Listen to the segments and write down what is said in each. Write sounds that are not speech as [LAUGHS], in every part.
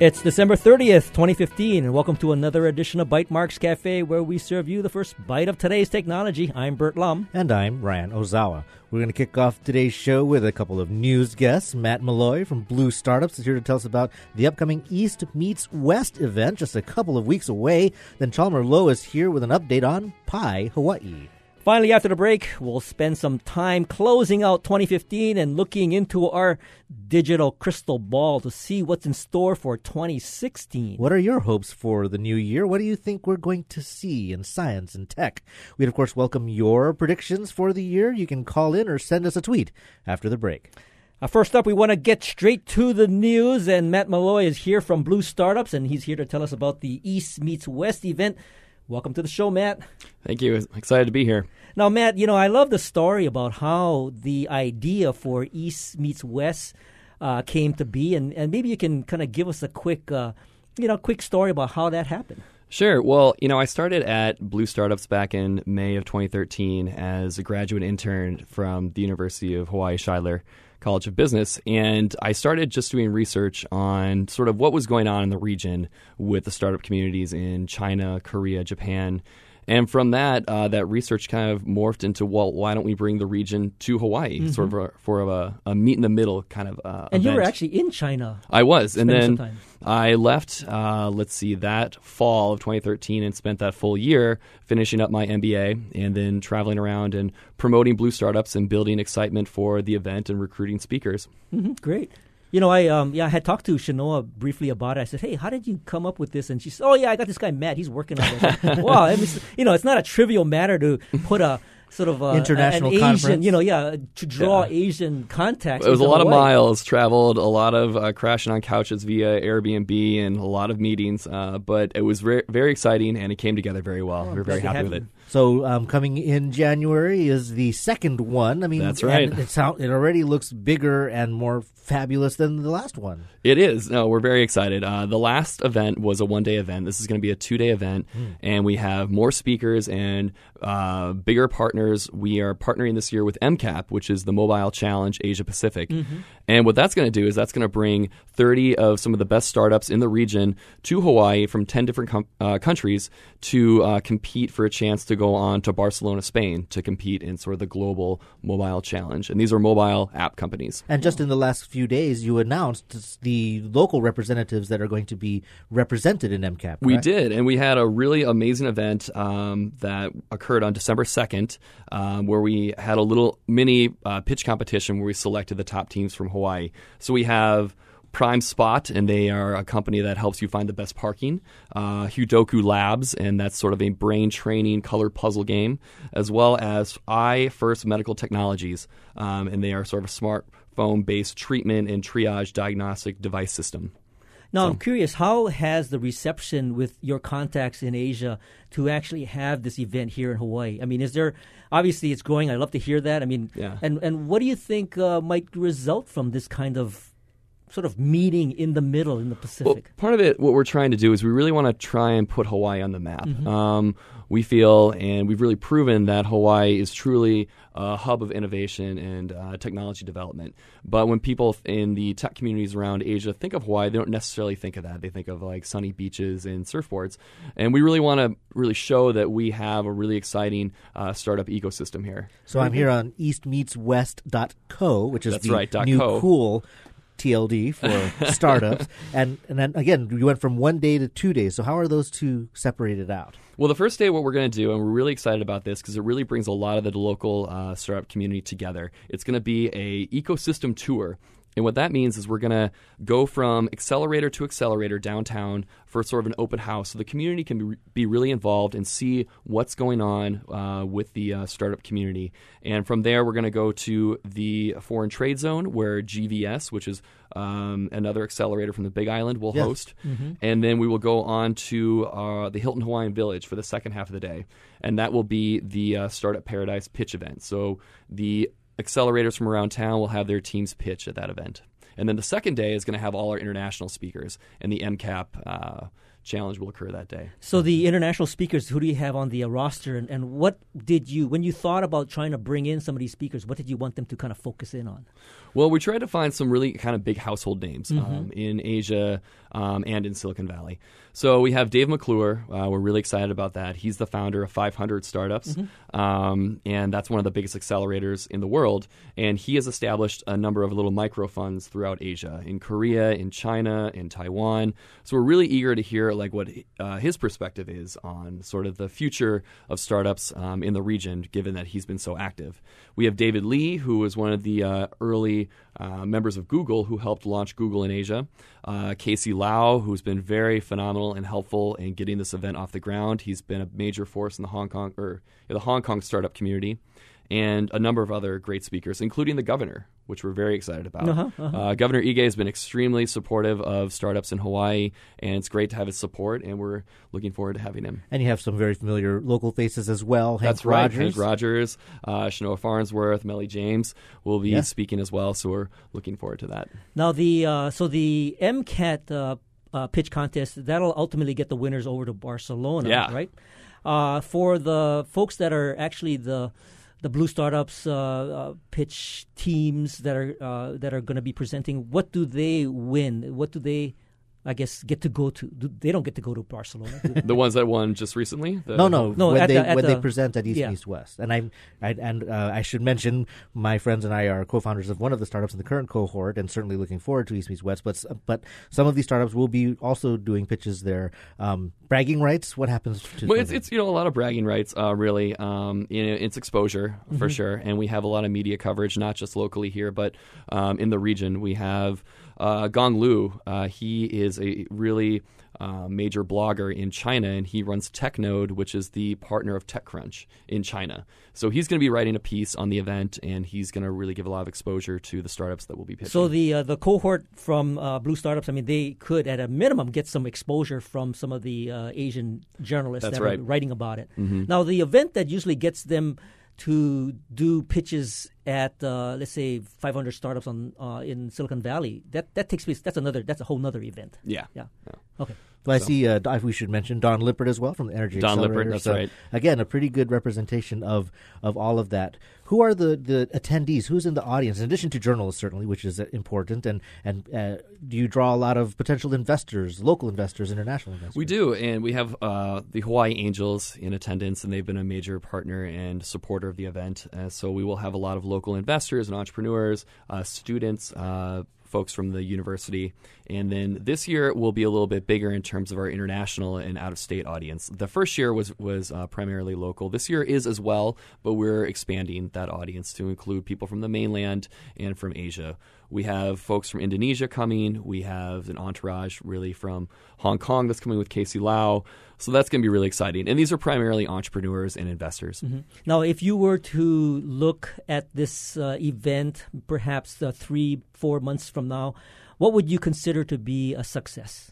It's December 30th, 2015, and welcome to another edition of Bytemarks Cafe, where we serve you the first bite of today's technology. I'm Bert Lum. And I'm Ryan Ozawa. We're going to kick off today's show with a couple of news guests. Matt Malloy from Blue Startups is here to tell us about the upcoming East Meets West event, just a couple of weeks away. Then Chalmer Lowe is here with an update on PyHawaii. Finally, after the break, we'll spend some time closing out 2015 and looking into our digital crystal ball to see what's in store for 2016. What are your hopes for the new year? What do you think we're going to see in science and tech? We'd, of course, welcome your predictions for the year. You can call in or send us a tweet after the break. Uh, first up, we want to get straight to the news, and Matt Malloy is here from Blue Startups, and he's here to tell us about the East Meets West event. Welcome to the show, Matt. Thank you. Excited to be here. Now, Matt, you know, I love the story about how the idea for East Meets West uh, came to be, and, and maybe you can kind of give us a quick, uh, you know, quick story about how that happened. Sure. Well, you know, I started at Blue Startups back in May of 2013 as a graduate intern from the University of Hawaii Shidler College of Business, and I started just doing research on sort of what was going on in the region with the startup communities in China, Korea, Japan. And from that, uh, that research kind of morphed into, well, why don't we bring the region to Hawaii, mm-hmm. sort of a, for a, a, meet in the middle kind of uh, And event. you were actually in China. I was, and then I left. Uh, let's see, that fall of 2013, and spent that full year finishing up my MBA, and then traveling around and promoting Blue Startups and building excitement for the event and recruiting speakers. Mm-hmm. Great. You know, I um yeah, I had talked to Chenoa briefly about it. I said, "Hey, how did you come up with this?" And she said, "Oh yeah, I got this guy Matt. He's working on it." [LAUGHS] wow, I mean, you know, it's not a trivial matter to put a sort of a, international an Asian, conference. you know, yeah, to draw yeah. Asian contacts. It was a lot Hawaii. of miles traveled, a lot of uh, crashing on couches via Airbnb, and a lot of meetings. Uh, but it was very, very exciting, and it came together very well. Oh, we were very happy with it. So um, coming in January is the second one. I mean, that's right. It, sound, it already looks bigger and more fabulous than the last one. It is. No, we're very excited. Uh, the last event was a one day event. This is going to be a two day event, mm. and we have more speakers and uh, bigger partners. We are partnering this year with MCAP, which is the Mobile Challenge Asia Pacific. Mm-hmm. And what that's going to do is that's going to bring 30 of some of the best startups in the region to Hawaii from 10 different com- uh, countries to uh, compete for a chance to go on to Barcelona, Spain to compete in sort of the global mobile challenge. And these are mobile app companies. And just in the last few days, you announced the local representatives that are going to be represented in MCAP. Correct? We did. And we had a really amazing event um, that occurred on December 2nd um, where we had a little mini uh, pitch competition where we selected the top teams from Hawaii. So we have Prime Spot, and they are a company that helps you find the best parking. Uh, Hudoku Labs, and that's sort of a brain training color puzzle game, as well as I First Medical Technologies, um, and they are sort of a smartphone based treatment and triage diagnostic device system. Now, so. I'm curious, how has the reception with your contacts in Asia to actually have this event here in Hawaii? I mean, is there obviously it's growing? I'd love to hear that. I mean, yeah. and and what do you think uh, might result from this kind of sort of meeting in the middle in the Pacific? Well, part of it, what we're trying to do is we really want to try and put Hawaii on the map. Mm-hmm. Um, we feel, and we've really proven that Hawaii is truly a hub of innovation and uh, technology development. But when people in the tech communities around Asia think of Hawaii, they don't necessarily think of that. They think of like sunny beaches and surfboards. And we really want to really show that we have a really exciting uh, startup ecosystem here. So I'm here on eastmeetswest.co, which is That's the right, new co. cool TLD for [LAUGHS] startups. and and then again, you went from one day to two days. So how are those two separated out? Well, the first day, what we're going to do, and we're really excited about this because it really brings a lot of the local uh, startup community together. It's going to be a ecosystem tour. And what that means is we're going to go from accelerator to accelerator downtown for sort of an open house so the community can be, be really involved and see what's going on uh, with the uh, startup community. And from there, we're going to go to the foreign trade zone where GVS, which is um, another accelerator from the Big Island, will Yes. host. Mm-hmm. And then we will go on to uh, the Hilton Hawaiian Village for the second half of the day. And that will be the uh, Startup Paradise pitch event. So the accelerators from around town will have their teams pitch at that event. And then the second day is going to have all our international speakers and the MCAP uh, challenge will occur that day. So the international speakers, who do you have on the uh, roster, and, and what did you, when you thought about trying to bring in some of these speakers, what did you want them to kind of focus in on? Well, we tried to find some really kind of big household names um, in Asia um, and in Silicon Valley. So we have Dave McClure. Uh, we're really excited about that. He's the founder of 500 Startups, um, and that's one of the biggest accelerators in the world. And he has established a number of little micro funds throughout Asia, in Korea, in China, in Taiwan. So we're really eager to hear like what uh, his perspective is on sort of the future of startups um, in the region, given that he's been so active. We have David Lee, who was one of the uh, early uh, members of Google who helped launch Google in Asia. Uh, Casey Lau, who's been very phenomenal and helpful in getting this event off the ground. He's been a major force in the Hong Kong or the Hong Kong startup community, and a number of other great speakers, including the governor, which we're very excited about. Uh-huh, uh-huh. Uh, governor Ige has been extremely supportive of startups in Hawaii, and it's great to have his support. And we're looking forward to having him. And you have some very familiar local faces as well. Henk That's right. Rogers. Henk Rogers, uh, Chenoa Farnsworth, Mele James will be Yeah. speaking as well. So we're looking forward to that. Now the uh, so the MCAP uh, uh, pitch contest that'll ultimately get the winners over to Barcelona, Yeah. right? Uh, for the folks that are actually the the Blue Startups uh, uh, pitch teams that are uh, that are going to be presenting, what do they win? What do they, I guess, get to go to? Do, they don't get to go to Barcelona. [LAUGHS] The ones that won just recently. The, No, no, No, when at they the- at when they present at East yeah. East West, and I'm I, and uh, I should mention my friends and I are co-founders of one of the startups in the current cohort, and certainly looking forward to East Meets West. But but some of these startups will be also doing pitches there. Um, bragging rights. What happens to? Well, it's, it's you know a lot of bragging rights, uh, really. Um, you know, it's exposure for sure, and we have a lot of media coverage, not just locally here, but um, in the region. We have uh, Gang Lu. Uh, he is a really uh, major blogger in China, and he runs TechNode, which is the partner of TechCrunch in China. So he's going to be writing a piece on the event, and he's going to really give a lot of exposure to the startups that will be pitching. So the uh, the cohort from uh, Blue Startups, I mean, they could at a minimum get some exposure from some of the uh, Asian journalists That's that right. are writing about it. Now, the event that usually gets them to do pitches at uh, let's say 500 startups on uh, in Silicon Valley, that that takes place. That's another. That's a whole other event. yeah. Yeah. Okay. Well, I see. Uh, if we should mention Dawn Lippert as well from the Energy Dawn Lippert, that's So, right. Again, a pretty good representation of of all of that. Who are the, the attendees? Who's in the audience? In addition to journalists, certainly, which is uh, important. And and uh, do you draw a lot of potential investors, local investors, international investors? We do, and we have uh, the Hawaii Angels in attendance, and they've been a major partner and supporter of the event. Uh, so we will have a lot of local investors and entrepreneurs, uh, students, uh, folks from the university, and then this year will be a little bit bigger in terms of our international and out-of-state audience. The first year was was uh, primarily local. This year is as well, but we're expanding that audience to include people from the mainland and from Asia. We have folks from Indonesia coming. We have an entourage really from Hong Kong that's coming with Casey Lau. So that's going to be really exciting. And these are primarily entrepreneurs and investors. Now, if you were to look at this uh, event, perhaps uh, three, four months from now, what would you consider to be a success?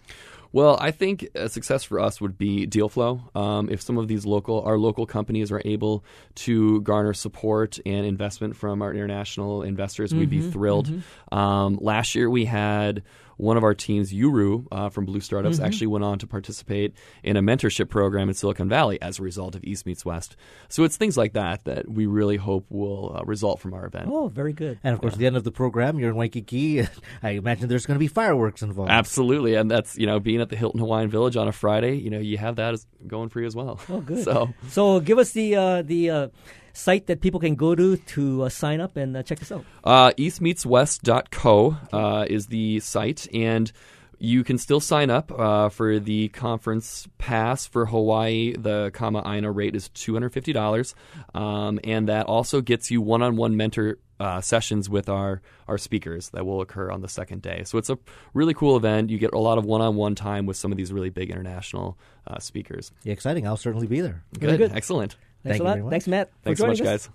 Well, I think a success for us would be deal flow. Um, if some of these local, our local companies are able to garner support and investment from our international investors, we'd be thrilled. Um, last year we had one of our teams, Yuru uh, from Blue Startups, actually went on to participate in a mentorship program in Silicon Valley as a result of East Meets West. So it's things like that that we really hope will uh, result from our event. Oh, very good. And of course, at the end of the program, you're in Waikiki. [LAUGHS] I imagine there's going to be fireworks involved. Absolutely, and that's you know being at the Hilton Hawaiian Village on a Friday, you know you have that as going for you as well. Oh, good. [LAUGHS] So So, give us the uh, the uh, site that people can go to to uh, sign up and uh, check us out. uh, eastmeetswest.co uh, is the site, and you can still sign up uh, for the conference pass for Hawaii. The Kama Aina rate is two hundred fifty dollars, um, and that also gets you one-on-one mentor. Uh, sessions with our our speakers that will occur on the second day. So it's a really cool event. You get a lot of one-on-one time with some of these really big international uh, speakers. Yeah, exciting. I'll certainly be there. Very Good, good. excellent. Thanks Thank a you lot. very much. Thanks, Matt. for Thanks so joining much, us. guys.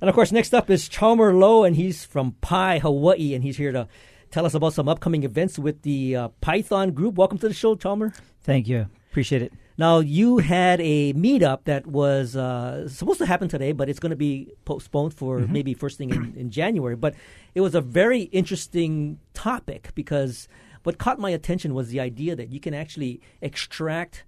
And of course, next up is Chalmer Lowe, and he's from Pi, Hawaii, and he's here to tell us about some upcoming events with the uh, Python group. Welcome to the show, Chalmer. Thank you. Appreciate it. Now, you had a meetup that was uh, supposed to happen today, but it's going to be postponed for maybe first thing in, in January. But it was a very interesting topic because what caught my attention was the idea that you can actually extract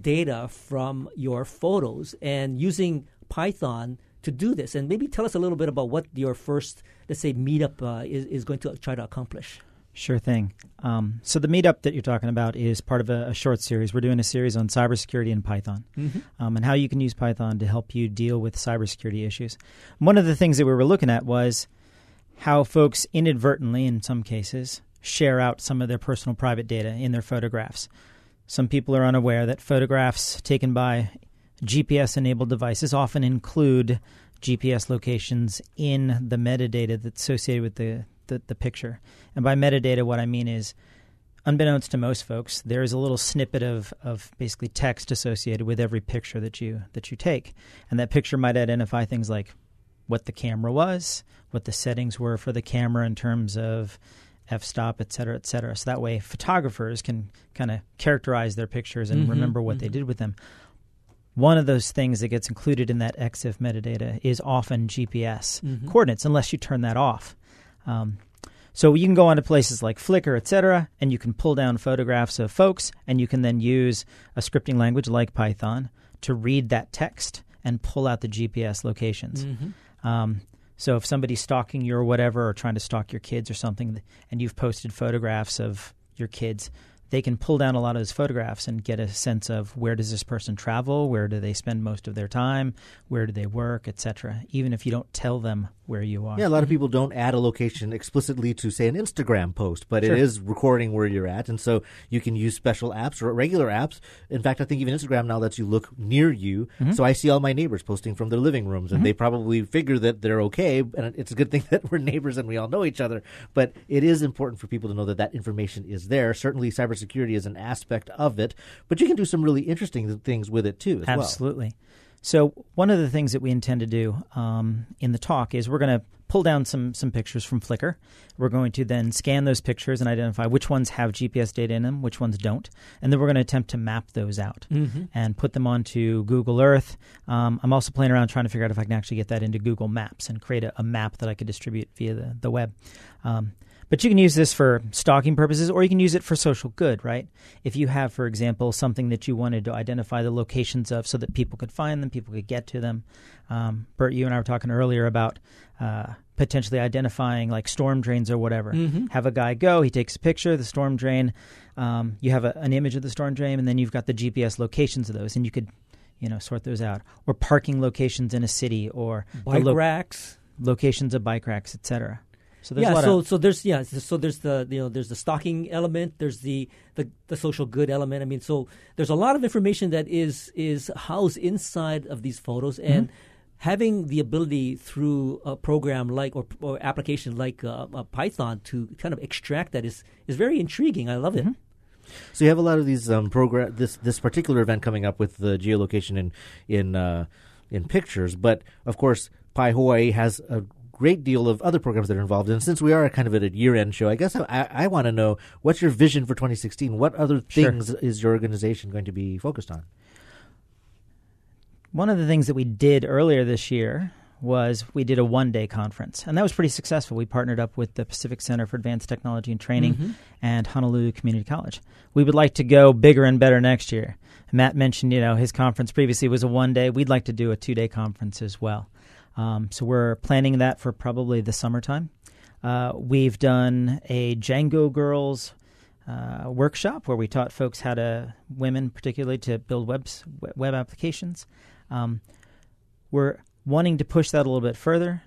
data from your photos and using Python to do this. And maybe tell us a little bit about what your first, let's say, meetup uh, is, is going to try to accomplish. Sure thing. Um, so the meetup that you're talking about is part of a, a, short series. We're doing a series on cybersecurity and Python mm-hmm. um, and how you can use Python to help you deal with cybersecurity issues. One of the things that we were looking at was how folks inadvertently, in some cases, share out some of their personal private data in their photographs. Some people are unaware that photographs taken by GPS enabled devices often include GPS locations in the metadata that's associated with the the, the picture. And by metadata, what I mean is, unbeknownst to most folks, there is a little snippet of, of basically text associated with every picture that you that you take, and that picture might identify things like what the camera was, what the settings were for the camera in terms of f-stop, et cetera, et cetera. So that way, photographers can kind of characterize their pictures and mm-hmm, remember what mm-hmm. they did with them. One of those things that gets included in that EXIF metadata is often GPS mm-hmm. coordinates, unless you turn that off. Um, so you can go onto places like Flickr, etc., and you can pull down photographs of folks, and you can then use a scripting language like Python to read that text and pull out the GPS locations. Mm-hmm. Um, so if somebody's stalking you or whatever, or trying to stalk your kids or something, and you've posted photographs of your kids, they can pull down a lot of those photographs and get a sense of where does this person travel, where do they spend most of their time, where do they work, etc. Even if you don't tell them where you are. Yeah, a lot of people don't add a location explicitly to say an Instagram post, but sure. it is recording where you're at, and so you can use special apps or regular apps. In fact, I think even Instagram now lets you look near you. Mm-hmm. So I see all my neighbors posting from their living rooms, and mm-hmm. they probably figure that they're okay. And it's a good thing [LAUGHS] that we're neighbors and we all know each other. But it is important for people to know that that information is there. Certainly, cybersecurity is an aspect of it, but you can do some really interesting things with it too. Absolutely. Well. So one of the things that we intend to do um, in the talk is we're going to pull down some some pictures from Flickr. We're going to then scan those pictures and identify which ones have GPS data in them, which ones don't, and then we're going to attempt to map those out mm-hmm. and put them onto Google Earth. Um, I'm also playing around trying to figure out if I can actually get that into Google Maps and create a, a map that I could distribute via the, the web. Um, but you can use this for stalking purposes or you can use it for social good, right? If you have, for example, something that you wanted to identify the locations of so that people could find them, people could get to them. Um, Bert, you and I were talking earlier about uh, potentially identifying like storm drains or whatever. Mm-hmm. Have a guy go, he takes a picture of the storm drain. Um, you have a, an image of the storm drain, and then you've got the GPS locations of those, and you could, you know, sort those out. Or parking locations in a city, or bike lo- racks, locations of bike racks, etc. So yeah, so of, so there's yeah, so there's the you know there's the stalking element, there's the, the the social good element. I mean, so there's a lot of information that is is housed inside of these photos, mm-hmm. and having the ability through a program like or, or application like uh, Python to kind of extract that is is very intriguing. I love it. Mm-hmm. So you have a lot of these um, program this this particular event coming up with the geolocation in in uh, in pictures, but of course PyHawaii has a great deal of other programs that are involved. And since we are kind of at a year end show, I guess I, I want to know what's your vision for 2016? What other things sure. is your organization going to be focused on? One of the things that we did earlier this year was we did a one day conference, and that was pretty successful. We partnered up with the Pacific Center for Advanced Technology and Training mm-hmm. and Honolulu Community College. We would like to go bigger and better next year. Matt mentioned, you know, his conference previously was a one day. We'd like to do a two day conference as well. Um, so we're planning that for probably the summertime. Uh, we've done a Django Girls uh, workshop where we taught folks how to, women particularly, to build webs, web applications. Um, we're wanting to push that a little bit further,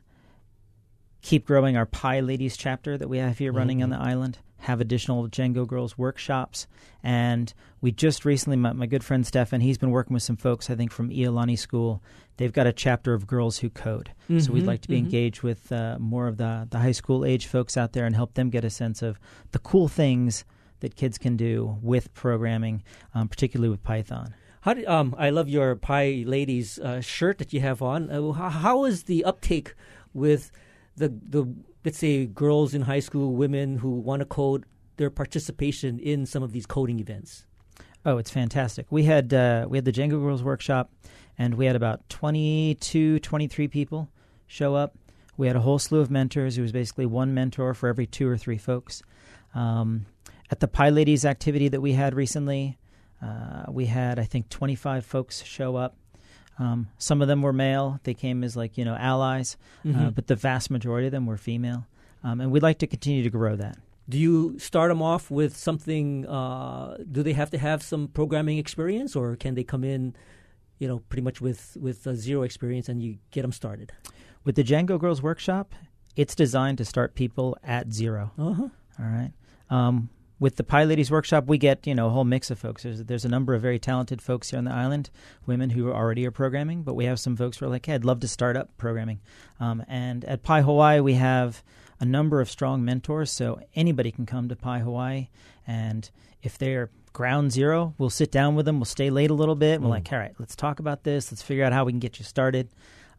keep growing our PyLadies chapter that we have here mm-hmm. running on the island have additional Django Girls workshops. And we just recently met my good friend Stefan. He's been working with some folks, I think, from Iolani School. They've got a chapter of Girls Who Code. Mm-hmm, so we'd mm-hmm, like to be mm-hmm. engaged with uh, more of the, the high school age folks out there and help them get a sense of the cool things that kids can do with programming, um, particularly with Python. How did, um, I love your PyLadies uh, shirt that you have on. Uh, how, how is the uptake with the the let's say girls in high school, women who want to code, their participation in some of these coding events? Oh, it's fantastic. We had uh, we had the Django Girls workshop, and we had about 22, 23 people show up. We had a whole slew of mentors. It was basically one mentor for every two or three folks. Um, at the PyLadies activity that we had recently, uh, we had I think 25 folks show up. Um, some of them were male; they came as like you know allies, uh, but the vast majority of them were female, um, and we'd like to continue to grow that. Do you start them off with something? Uh, do they have to have some programming experience, or can they come in, you know, pretty much with with uh, zero experience and you get them started? With the Django Girls Workshop, it's designed to start people at zero. Uh huh. All right. Um, with the PyLadies Workshop, we get you know a whole mix of folks. There's, there's a number of very talented folks here on the island, women who already are programming, but we have some folks who are like, hey, I'd love to start up programming. Um, and at PyHawaii, we have a number of strong mentors, so anybody can come to PyHawaii, and if they're ground zero, we'll sit down with them. We'll stay late a little bit. And we're like, all right, let's talk about this. Let's figure out how we can get you started.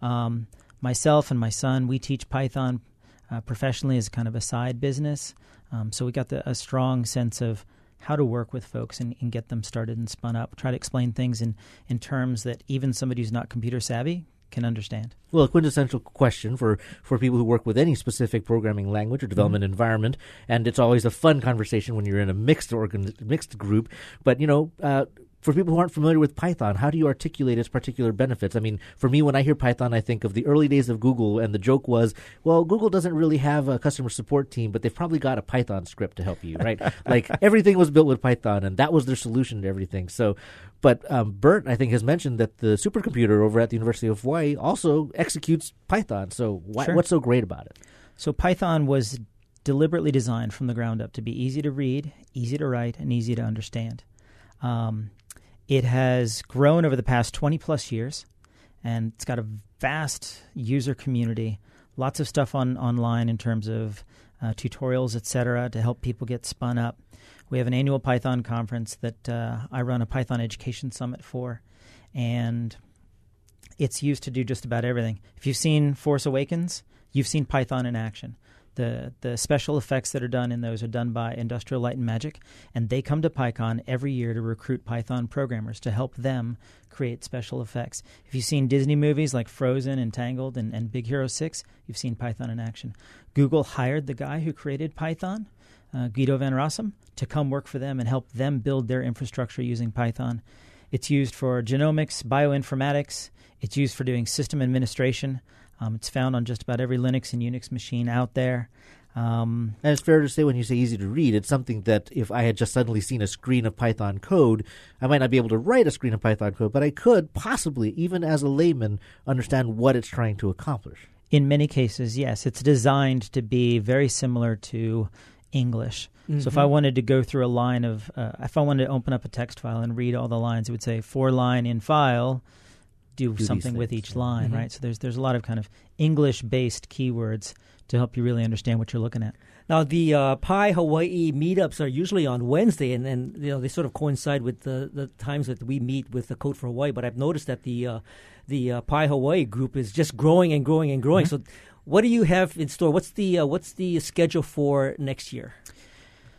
Um, myself and my son, we teach Python uh, professionally as kind of a side business. Um, so we got the, a strong sense of how to work with folks and, and get them started and spun up. Try to explain things in, in terms that even somebody who's not computer savvy can understand. Well, a quintessential question for, for people who work with any specific programming language or development environment, and it's always a fun conversation when you're in a mixed organ, mixed group. But you know, uh, for people who aren't familiar with Python, how do you articulate its particular benefits? I mean, for me, when I hear Python, I think of the early days of Google, and the joke was, well, Google doesn't really have a customer support team, but they've probably got a Python script to help you, right? [LAUGHS] like everything was built with Python, and that was their solution to everything. So, but um, Bert, I think, has mentioned that the supercomputer over at the University of Hawaii also executes Python. So, why, Sure. what's so great about it? So Python was deliberately designed from the ground up to be easy to read, easy to write, and easy to understand. Um, it has grown over the past 20 plus years, and it's got a vast user community. Lots of stuff on online in terms of uh, tutorials, etc., to help people get spun up. We have an annual Python conference that uh, I run a Python Education Summit for, and it's used to do just about everything. If you've seen Force Awakens, you've seen Python in action. The the special effects that are done in those are done by Industrial Light and Magic, and they come to PyCon every year to recruit Python programmers to help them create special effects. If you've seen Disney movies like Frozen and Tangled and, and Big Hero 6, you've seen Python in action. Google hired the guy who created Python, uh, Guido van Rossum, to come work for them and help them build their infrastructure using Python. It's used for genomics, bioinformatics. It's used for doing system administration. Um, it's found on just about every Linux and Unix machine out there. Um, And it's fair to say when you say easy to read, it's something that if I had just suddenly seen a screen of Python code, I might not be able to write a screen of Python code, but I could possibly, even as a layman, understand what it's trying to accomplish. in many cases, yes, it's designed to be very similar to English. So if I wanted to go through a line of, uh, if I wanted to open up a text file and read all the lines, it would say for line in file, do, these something with each line, right? So there's there's a lot of kind of English based keywords to help you really understand what you're looking at. Now the uh, PyHawaii meetups are usually on Wednesday, and then you know they sort of coincide with the, the times that we meet with the Code for Hawaii. But I've noticed that the uh, the uh, PyHawaii group is just growing and growing and growing. So, what do you have in store? What's the uh, what's the schedule for next year?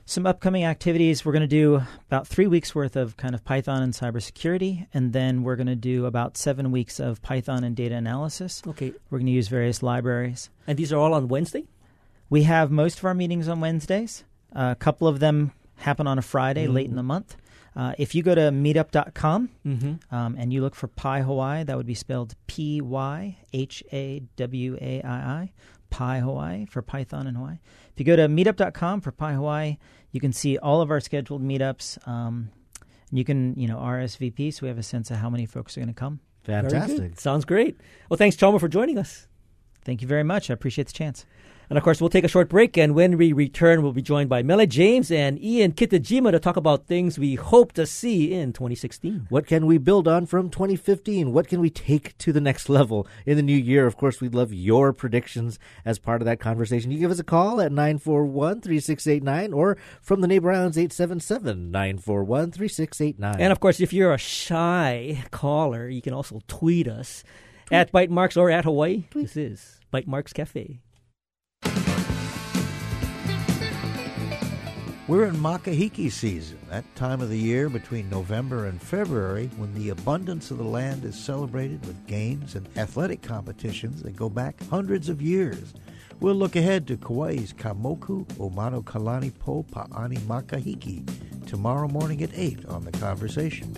Some upcoming activities. We're going to do about three weeks worth of kind of Python and cybersecurity, and then we're going to do about seven weeks of Python and data analysis. Okay, We're going to use various libraries. and these are all on Wednesday. We have most of our meetings on Wednesdays. Uh, a couple of them happen on a Friday late in the month. Uh, if you go to meetup.com Mm-hmm. um, and you look for PyHawaii, that would be spelled P Y H A W A I I, PyHawaii for Python in Hawaii. If you go to meetup.com for PyHawaii, you can see all of our scheduled meetups. Um, and you can, you know, RSVP, so we have a sense of how many folks are going to come. Fantastic. Sounds great. Well, thanks, Chalmer, for joining us. Thank you very much. I appreciate the chance. And of course, we'll take a short break, and when we return, we'll be joined by Mele James and Ian Kitajima to talk about things we hope to see in 2016. What can we build on from 2015? What can we take to the next level in the new year? Of course, we'd love your predictions as part of that conversation. You give us a call at 941 3689 or from the Neighbor Islands 877 941 3689. And of course, if you're a shy caller, you can also tweet us at Bytemarks or at Hawaii. This is Bytemarks Cafe. We're in Makahiki season, that time of the year between November and February when the abundance of the land is celebrated with games and athletic competitions that go back hundreds of years. We'll look ahead to Kauai's Kamoku Omano Kalani Po Pa'ani Makahiki tomorrow morning at 8 on The Conversation.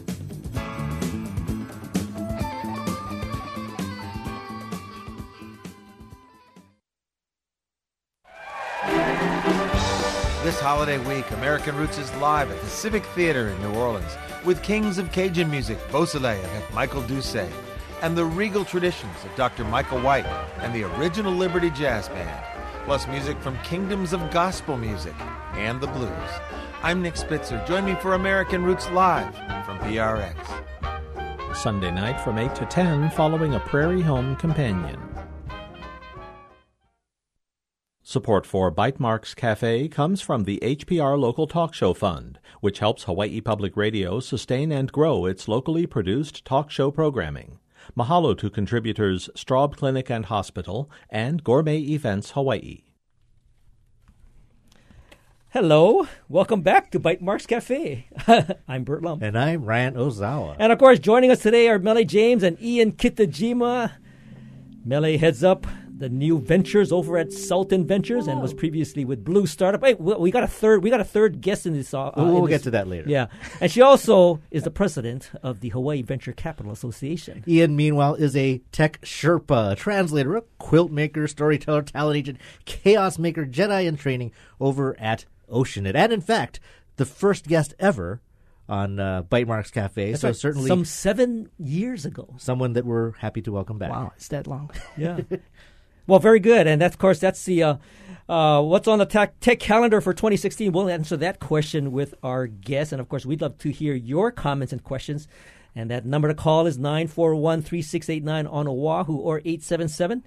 This holiday week, American Roots is live at the Civic Theater in New Orleans with kings of Cajun music, Beausoleil and Michael Doucet, and the regal traditions of Dr. Michael White and the original Liberty Jazz Band, plus music from kingdoms of gospel music and the blues. I'm Nick Spitzer. Join me for American Roots Live from PRX. Sunday night from 8 to 10 following a Prairie Home Companion. Support for Bytemarks Cafe comes from the HPR Local Talk Show Fund, which helps Hawaii Public Radio sustain and grow its locally produced talk show programming. Mahalo to contributors Straub Clinic and Hospital and Gourmet Events Hawaii. Hello, welcome back to Bytemarks Cafe. [LAUGHS] I'm Bert Lum. And I'm Ryan Ozawa. And of course, joining us today are Mele James and Ian Kitajima. Mele heads up the new ventures over at Sultan Ventures and was previously with Blue Startup. Hey, we we got a third. We got a third guest in this. Uh, We'll- in we'll this- get to that later. Yeah, and she also is the president of the Hawaii Venture Capital Association. Ian, meanwhile, is a tech Sherpa, translator, a quilt maker, storyteller, talent agent, chaos maker, Jedi in training over at Oceanit. And in fact, the first guest ever on uh, Bytemarks Cafe. That's so right, certainly some seven years ago. someone that we're happy to welcome back. Wow, it's that long. Yeah. [LAUGHS] well, very good, and that's of course that's the uh, uh, what's on the tech, tech calendar for 2016. We'll answer that question with our guest, and of course we'd love to hear your comments and questions. And that number to call is 941-3689 on Oahu or 877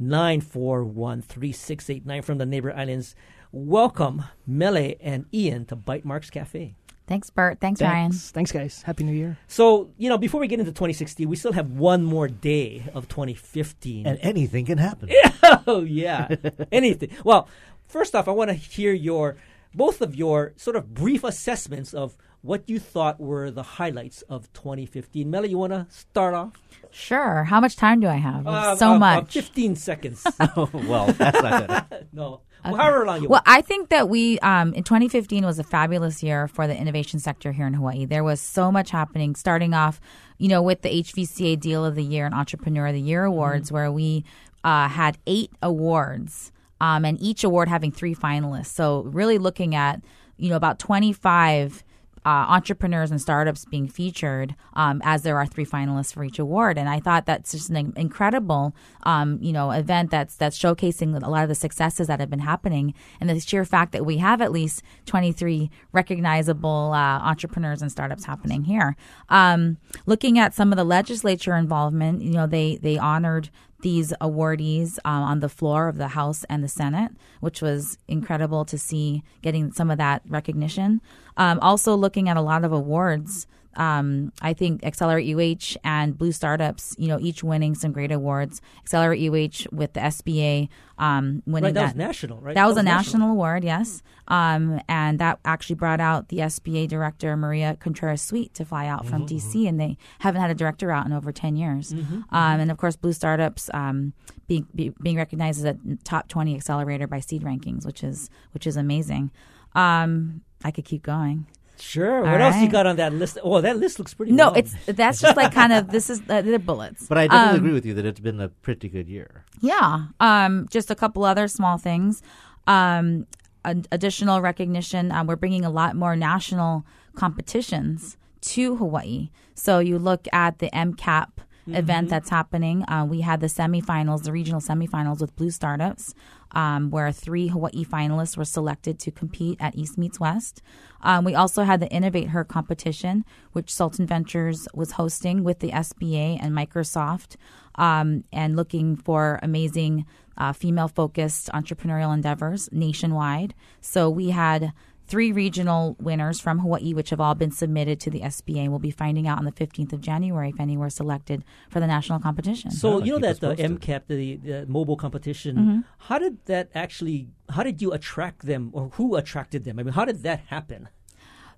941-3689 from the neighbor islands. Welcome, Mele and Ian, to Bytemarks Cafe. Thanks, Bert. Thanks, Ryan. Thanks. Thanks, guys. Happy New Year. So, you know, before we get into 2016, we still have one more day of 2015. And anything can happen. [LAUGHS] oh yeah, [LAUGHS] anything. Well, first off, I want to hear your both of your sort of brief assessments of what you thought were the highlights of 2015. Mele, you want to start off? Sure. How much time do I have? Uh, so uh, uh, much. 15 seconds. [LAUGHS] oh, well, that's not good. no, well, however long you Well, want. I think that we um, in 2015 was a fabulous year for the innovation sector here in Hawaii. There was so much happening, starting off, you know, with the HVCA Deal of the Year and Entrepreneur of the Year awards, where we uh, had eight awards, um, and each award having three finalists. So really looking at, you know, about 25 uh, entrepreneurs and startups being featured um, as there are three finalists for each award. And I thought that's just an incredible, um, you know, event that's that's showcasing a lot of the successes that have been happening, and the sheer fact that we have at least 23 recognizable uh, entrepreneurs and startups happening here. Um, looking at some of the legislature involvement, you know, they they honored these awardees um, on the floor of the House and the Senate, which was incredible to see getting some of that recognition. Um, also, looking at a lot of awards. Um, I think Accelerate UH and Blue Startups, you know, each winning some great awards. Accelerate UH with the SBA um, winning Right, that was national, right? That was a national award, yes. Um, and that actually brought out the SBA director, Maria Contreras Sweet, to fly out from DC. And they haven't had a director out in over 10 years. Um, and of course, Blue Startups um, being, be, being recognized as a top 20 accelerator by Seed Rankings, which is, which is amazing. Um, I could keep going. Sure. What All else you right. got on that list? Oh, that list looks pretty No, long. it's that's just like kind of this is uh, they're bullets. But I definitely Um, agree with you that it's been a pretty good year. Yeah. Um, just a couple other small things. Um, an additional recognition. Um, we're bringing a lot more national competitions to Hawaii. So you look at the MCAP event that's happening. Uh, we had the semifinals, the regional semifinals with Blue Startups, um, where three Hawaii finalists were selected to compete at East Meets West. Um, we also had the Innovate Her competition, which Sultan Ventures was hosting with the SBA and Microsoft, um, and looking for amazing uh, female focused entrepreneurial endeavors nationwide. So we had three regional winners from Hawaii, which have all been submitted to the SBA. We'll be finding out on the 15th of January if any were selected for the national competition. So Yeah, you know that the posted. MCAP, the, the mobile competition, Mm-hmm. how did that actually? How did you attract them, or who attracted them? I mean, how did that happen?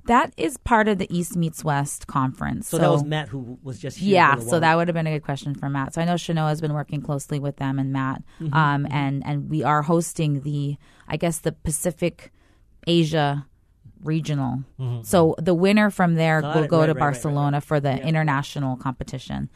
That is part of the East Meets West conference. So, that was Matt who was just here. Yeah, so that would have been a good question for Matt. So I know Chenoa has been working closely with them and Matt, Mm-hmm, um, and and we are hosting the, I guess the Pacific Asia regional. So the winner from there Got will it. go Right, to right, right, right, Barcelona right. for the Yeah. international competition.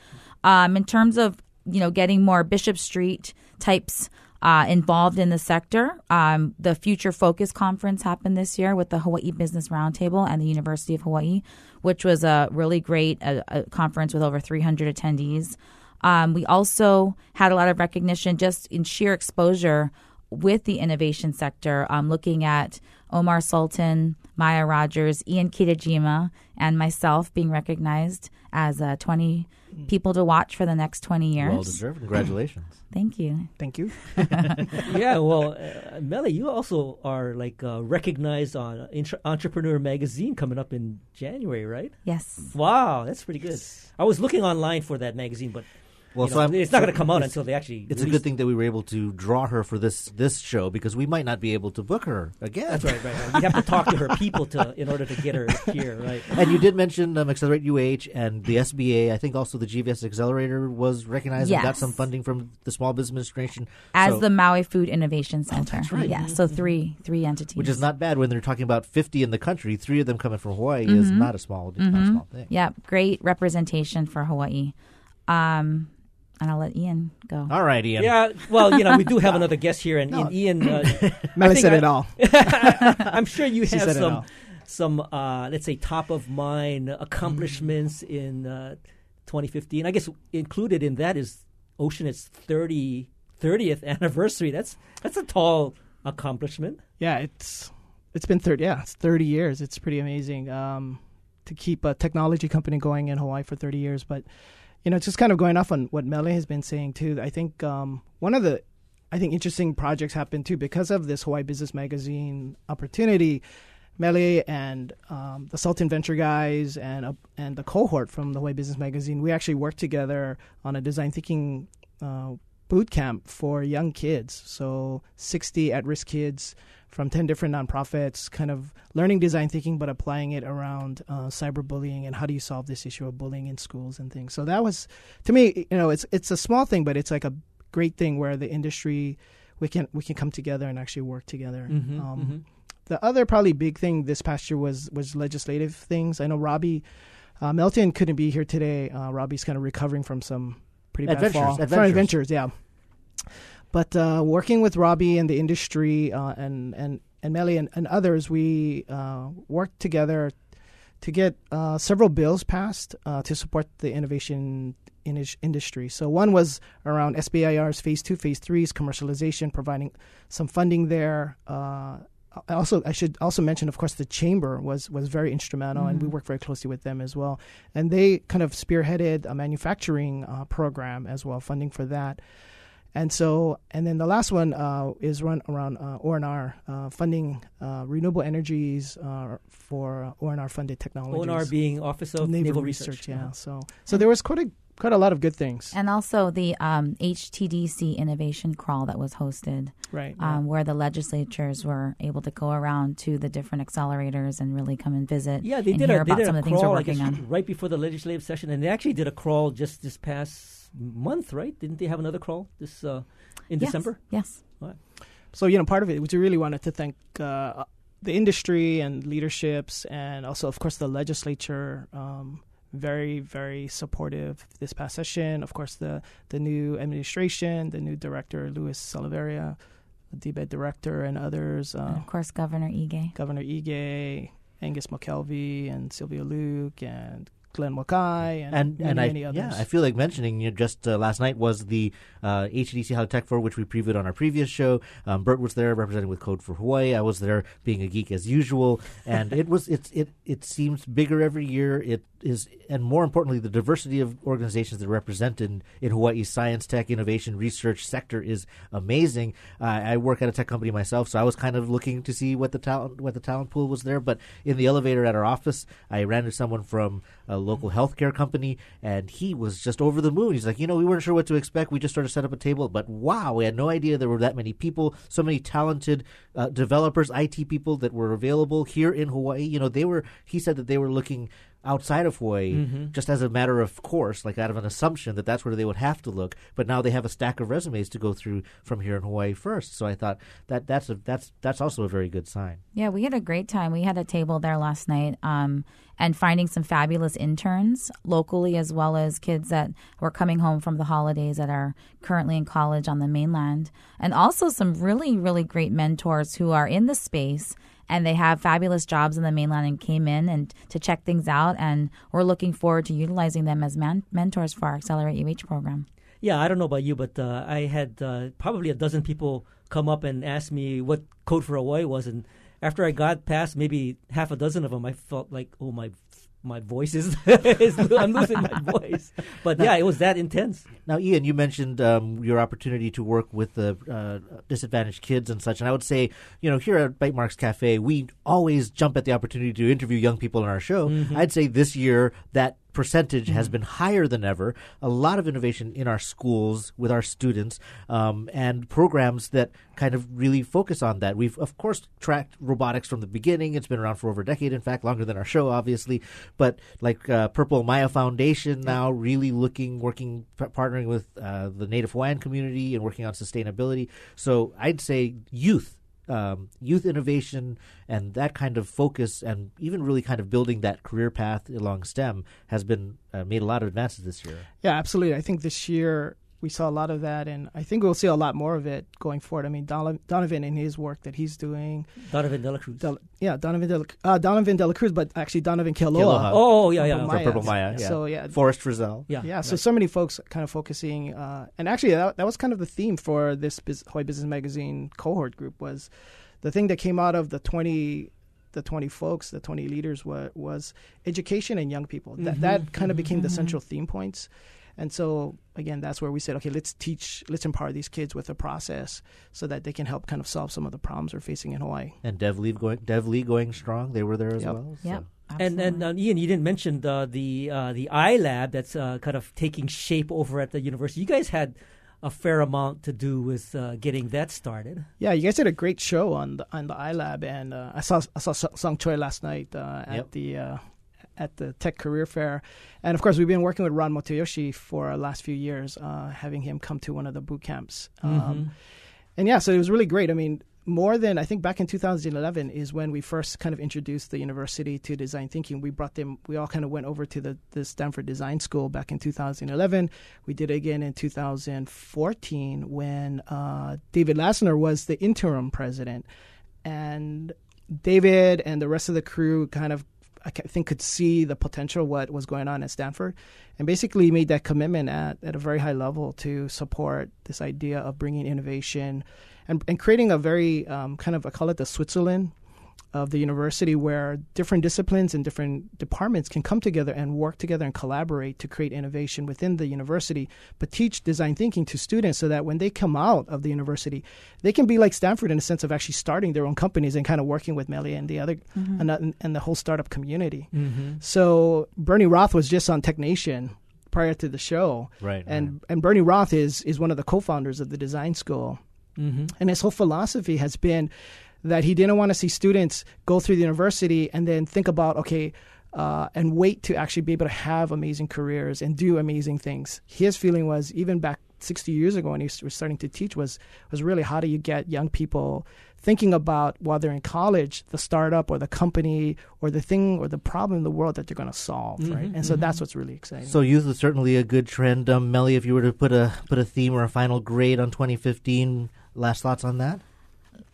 Um, in terms of you know getting more Bishop Street types. Uh, involved in the sector. Um, the Future Focus Conference happened this year with the Hawaii Business Roundtable and the University of Hawaii, which was a really great uh a conference with over 300 attendees. Um, we also had a lot of recognition just in sheer exposure with the innovation sector, um, looking at Omar Sultan, Maya Rogers, Ian Kitajima, and myself being recognized as uh, 20 people to watch for the next 20 years. Well deserved. Congratulations. [LAUGHS] Thank you. Thank you. [LAUGHS] yeah, well, uh, Mele, you also are like uh, recognized on Intra- Entrepreneur Magazine coming up in January, right? Yes. Wow, that's pretty good. I was looking online for that magazine, but Well, you so I'm- it's not so going to come out until they actually. It's a good thing that we were able to draw her for this this show because we might not be able to book her again. That's right, right, right. We have to talk to her people to in order to get her here, right? And you did mention um, Accelerate UH and the SBA. I think also the GVS Accelerator was recognized and got some funding from the Small Business Administration. As So- the Maui Food Innovation Center. that's right. Yeah, so three three entities. which is not bad when they're talking about 50 in the country. Three of them coming from Hawaii is Mm-hmm. not a small, it's not a small thing. Yeah, great representation for Hawaii. Um, and I'll let Ian go. All right, Ian. Yeah, well, you know, we do have [LAUGHS] another guest here, and, and Ian. Uh, [LAUGHS] Mele said I- it all. [LAUGHS] I'm sure you She have some some uh, let's say top of mind accomplishments in uh, 2015. I guess included in that is Oceanit's 30 30th anniversary. That's that's a tall accomplishment. Yeah, it's it's been thirty. Yeah, it's thirty years. It's pretty amazing um, to keep a technology company going in Hawaii for thirty years. But you know, just kind of going off on what Mele has been saying too. I think um, one of the I think interesting projects happened too because of this Hawaii Business Magazine opportunity. Mele and um, the Sultan Venture guys and uh, and the cohort from the Hawaii Business Magazine, we actually worked together on a design thinking uh, boot camp for young kids. So 60 at-risk kids from 10 different nonprofits, kind of learning design thinking, but applying it around uh, cyberbullying and how do you solve this issue of bullying in schools and things. So that was, to me, you know, it's it's a small thing, but it's like a great thing where the industry we can we can come together and actually work together. Mhm, um, mhm. The other probably big thing this past year was was legislative things. I know Robbie uh, Melton couldn't be here today. Uh, Robbie's kind of recovering from some pretty bad Adventures. From adventures. adventures, yeah. But uh, working with Robbie and the industry uh, and and and Mele and, and others, we uh, worked together to get uh, several bills passed uh, to support the innovation in industry. So one was around SBIR's phase two, phase threes, commercialization, providing some funding there. Uh, I also, I should also mention, of course, the chamber was was very instrumental, and we worked very closely with them as well. And they kind of spearheaded a manufacturing uh, program as well, funding for that. And so, and then the last one uh, is run around uh, ONR, uh, funding uh, renewable energies uh, for ONR funded technologies. ONR being Office of Naval, Naval Research. Research, yeah. Uh-huh. So, so there was quite a quite a lot of good things, And also the um, HTDC innovation crawl that was hosted, right? yeah. um, where the legislatures were able to go around to the different accelerators and really come and visit. Yeah, they and did hear a, they about did some a of the things crawl we're working guess, on. right before the legislative session, and they actually did a crawl just this past month, right? Didn't they have another crawl this uh, in Yes, December? Yes. so you know part of it we really wanted to thank uh, the industry and leaderships and also of course the legislature um, very very supportive this past session of course the the new administration the new director Luis Salaveria the DBED director and others and uh, of course, Governor Ige. Governor Ige Angus McKelvey and Sylvia Luke and Glenn Wakai and, and many, and I many others yeah I feel like mentioning you know, just uh, last night was the uh, HDC How Tech for which we previewed on our previous show. Um, Bert was there representing with Code for Hawaii. I was there being a geek as usual, and it was it's it it seems bigger every year. It is and more importantly the diversity of organizations that are represented in Hawaii's science, tech, innovation, research sector is amazing. Uh, I work at a tech company myself, so I was kind of looking to see what the talent what the talent pool was there. But in the elevator at our office, I ran into someone from uh, local healthcare company, and he was just over the moon. He's like, you know, we weren't sure what to expect. We just sort of set up a table, but wow, we had no idea there were that many people, so many talented uh, developers, IT people that were available here in Hawaii. You know, they were. He said that they were looking outside of Hawaii Mhm. just as a matter of course, like out of an assumption that that's where they would have to look. But now they have a stack of resumes to go through from here in Hawaii first. So I thought that that's a that's that's also a very good sign. Yeah, we had a great time. We had a table there last night, um, and finding some fabulous interns locally, as well as kids that were coming home from the holidays that are currently in college on the mainland, and also some really, really great mentors who are in the space and they have fabulous jobs in the mainland and came in and to check things out, and we're looking forward to utilizing them as man- mentors for our Accelerate UH program. Yeah, I don't know about you, but uh, I had uh, probably a dozen people come up and ask me what Code for Hawaii was, and after I got past maybe half a dozen of them, I felt like, oh my, my voice is, [LAUGHS] is I'm losing my voice. But yeah, it was that intense. Now, Ian, you mentioned um, your opportunity to work with the uh, disadvantaged kids and such, and I would say, you know, here at Bytemarks Cafe, we always jump at the opportunity to interview young people in our show. Mhm. I'd say this year that percentage has been higher than ever. A lot of innovation in our schools with our students, um, and programs that kind of really focus on that. We've of course tracked robotics from the beginning. It's been around for over a decade, in fact, longer than our show, obviously. But like uh, Purple Mai'a Foundation now really looking, working, p- partnering with uh, the Native Hawaiian community and working on sustainability. So I'd say youth um, youth innovation and that kind of focus, and even really kind of building that career path along STEM has been uh, made a lot of advances this year. Yeah, absolutely. I think this year we saw a lot of that, and I think we'll see a lot more of it going forward. I mean, Donovan, Donovan in his work that he's doing, Donovan Dela Cruz. Del, yeah, Donovan Dela, uh, Donovan Dela Cruz, but actually Donovan Kealoha. Kealoha. Oh, yeah, yeah. Purple Mai'a. Purple Mai'a, yeah. So yeah, Forrest Frizzell. Yeah, yeah. So right. so many folks kind of focusing, uh, and actually that, that was kind of the theme for this Bus- Hawaii Business Magazine cohort group was the thing that came out of the twenty. The twenty folks, the twenty leaders, was, was education and young people. That Mhm, that kind of became the mhm. central theme points, and so again, that's where we said, okay, let's teach, let's empower these kids with a process so that they can help kind of solve some of the problems we're facing in Hawaii. And DevLeague going, DevLeague going strong. They were there as Yep. well. Yep. So. And and uh, Ian, you didn't mention the the uh, the iLab that's uh, kind of taking shape over at the university. You guys had a fair amount to do with uh, getting that started. Yeah, you guys did a great show on the on the iLab, and uh, I saw I saw Sung Choi last night uh, at Yep. the uh, at the Tech Career Fair, and of course we've been working with Ron Motoyoshi for the last few years, uh, having him come to one of the boot camps. Mm-hmm. Um, and yeah, so it was really great. I mean, more than I think back in 2011 is when we first kind of introduced the university to design thinking. We brought them, we all kind of went over to the, the Stanford Design School back in 2011. We did it again in 2014 when uh, David Lassner was the interim president. And David and the rest of the crew kind of I think could see the potential what was going on at Stanford, and basically made that commitment at, at a very high level to support this idea of bringing innovation and, and creating a very um, kind of I call it the Switzerland of the university where different disciplines and different departments can come together and work together and collaborate to create innovation within the university, but teach design thinking to students so that when they come out of the university, they can be like Stanford in a sense of actually starting their own companies and kind of working with Melia and the other and, the, and the whole startup community. Mm-hmm. So Bernie Roth was just on Tech Nation prior to the show, Right. and and Bernie Roth is is one of the co-founders of the design school. Mm-hmm. And his whole philosophy has been that he didn't want to see students go through the university and then think about, okay, uh, and wait to actually be able to have amazing careers and do amazing things. His feeling was, even back 60 years ago when he was starting to teach, was, was really how do you get young people thinking about while they're in college the startup or the company or the thing or the problem in the world that they're going to solve, right? Mhm, And so mhm. that's what's really exciting. So youth is certainly a good trend. Um, Mele, if you were to put a put a theme or a final grade on 2015, last thoughts on that?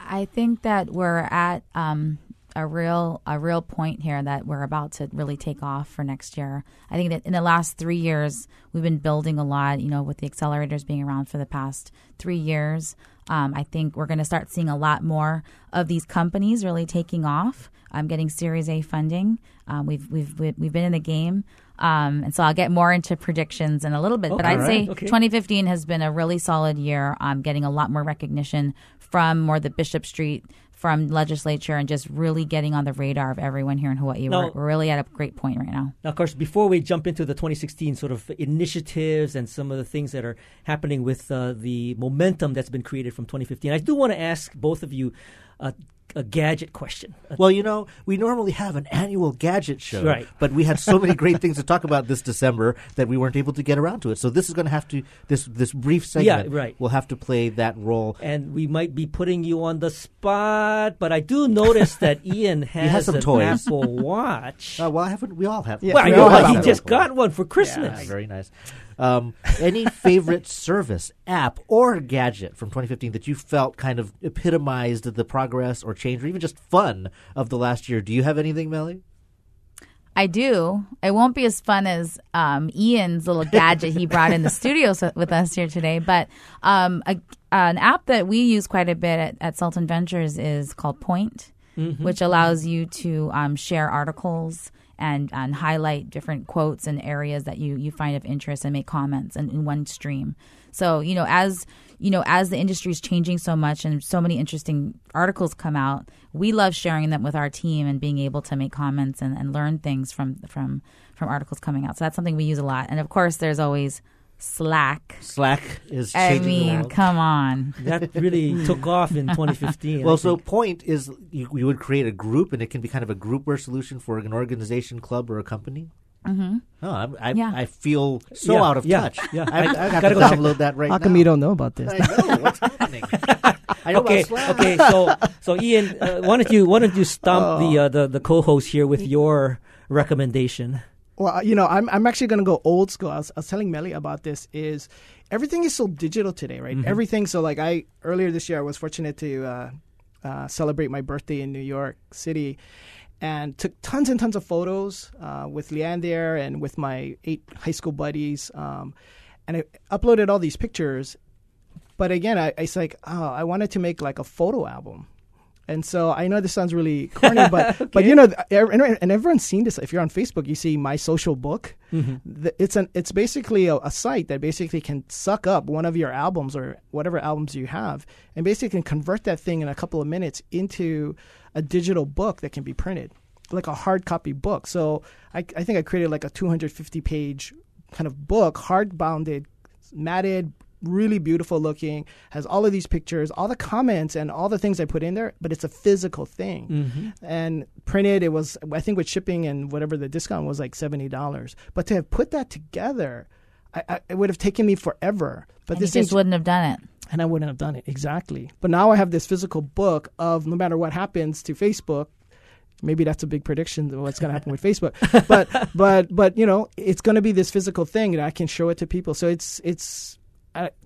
I think that we're at um, a real a real point here that we're about to really take off for next year. I think that in the last three years we've been building a lot. You know, with the accelerators being around for the past three years, um, I think we're going to start seeing a lot more of these companies really taking off. Um, getting Series A funding. Um, we've we've we've been in the game Um, and so I'll get more into predictions in a little bit. Oh, but I'd all say. Okay. 2015 has been a really solid year. i um, getting a lot more recognition from more the Bishop Street, from legislature, and just really getting on the radar of everyone here in Hawaii. Now- we're, we're really at a great point right now. Now, of course, before we jump into the 2016 sort of initiatives and some of the things that are happening with uh, the momentum that's been created from 2015, I do want to ask both of you a, a gadget question. Well, you know, we normally have an annual gadget show, Right. But we had so many great things to talk about this December that we weren't able to get around to it. So this is going to have to this this brief segment. Yeah, right. Will have to play that role. and we might be putting you on the spot, but I do notice [LAUGHS] that Ian has, has some an toys. Apple Watch. Uh, [LAUGHS] well, I haven't. We all have. Yeah, well, we all know, have he Apple. just got one for Christmas. Yeah, very nice. Um, any favorite [LAUGHS] service, app, or gadget from 2015 that you felt kind of epitomized the progress or change, or even just fun of the last year? Do you have anything, Mele? I do. It won't be as fun as um, Ian's little gadget he brought in the studio with us here today, but um, a, an app that we use quite a bit at, at Sultan Ventures is called Point, which allows you to um, share articles and, and highlight different quotes and areas that you, you find of interest and make comments in, in one stream. So you know, as you know, as the industry is changing so much and so many interesting articles come out, we love sharing them with our team and being able to make comments and, and learn things from from from articles coming out. So that's something we use a lot. And of course, there's always Slack. Slack is I changing the mean, world. come on. That really [LAUGHS] took off in 2015. I Well, so think. point is you, you would create a group, and it can be kind of a groupware solution for an organization, club, or a company. Mm-hmm. Oh, I, I, Yeah. I feel so Yeah, out of yeah, touch. yeah. I, I, I got gotta to go check- that right How now. come you don't know about this? I know what's happening. [LAUGHS] I okay, about Slack. okay. So, so Ian, uh, why don't you why don't you stomp the, uh, the the co-host here with your recommendation? Well, you know, I'm I'm actually going to go old school. I was, I was telling Mele about this. Is everything is so digital today, right? Everything. So, like, I earlier this year, I was fortunate to uh, uh, celebrate my birthday in New York City, and took tons and tons of photos uh, with Leanne there and with my eight high school buddies, um, and I uploaded all these pictures. But again, I, it's like, oh, I wanted to make like a photo album. And so I know this sounds really [LAUGHS] corny, but but you know, and everyone's seen this. If you're on Facebook, you see MySocialBook. Mm-hmm. The- It's an it's basically a, a site that basically can suck up one of your albums or whatever albums you have, and basically can convert that thing in a couple of minutes into a digital book that can be printed, like a hard copy book. So I, I think I created like a 250 page kind of book, hard bounded, matted, really beautiful looking, has all of these pictures, all the comments and all the things I put in there, but it's a physical thing. Mm-hmm. And printed, it was, I think with shipping and whatever the discount was like $70. But to have put that together, I, I, it would have taken me forever. But And you this just thing's- wouldn't have done it. and I wouldn't have done it exactly. But now I have this physical book of no matter what happens to Facebook. Maybe that's a big prediction of what's going to happen with [LAUGHS] Facebook, but but but you know it's going to be this physical thing and I can show it to people. So it's it's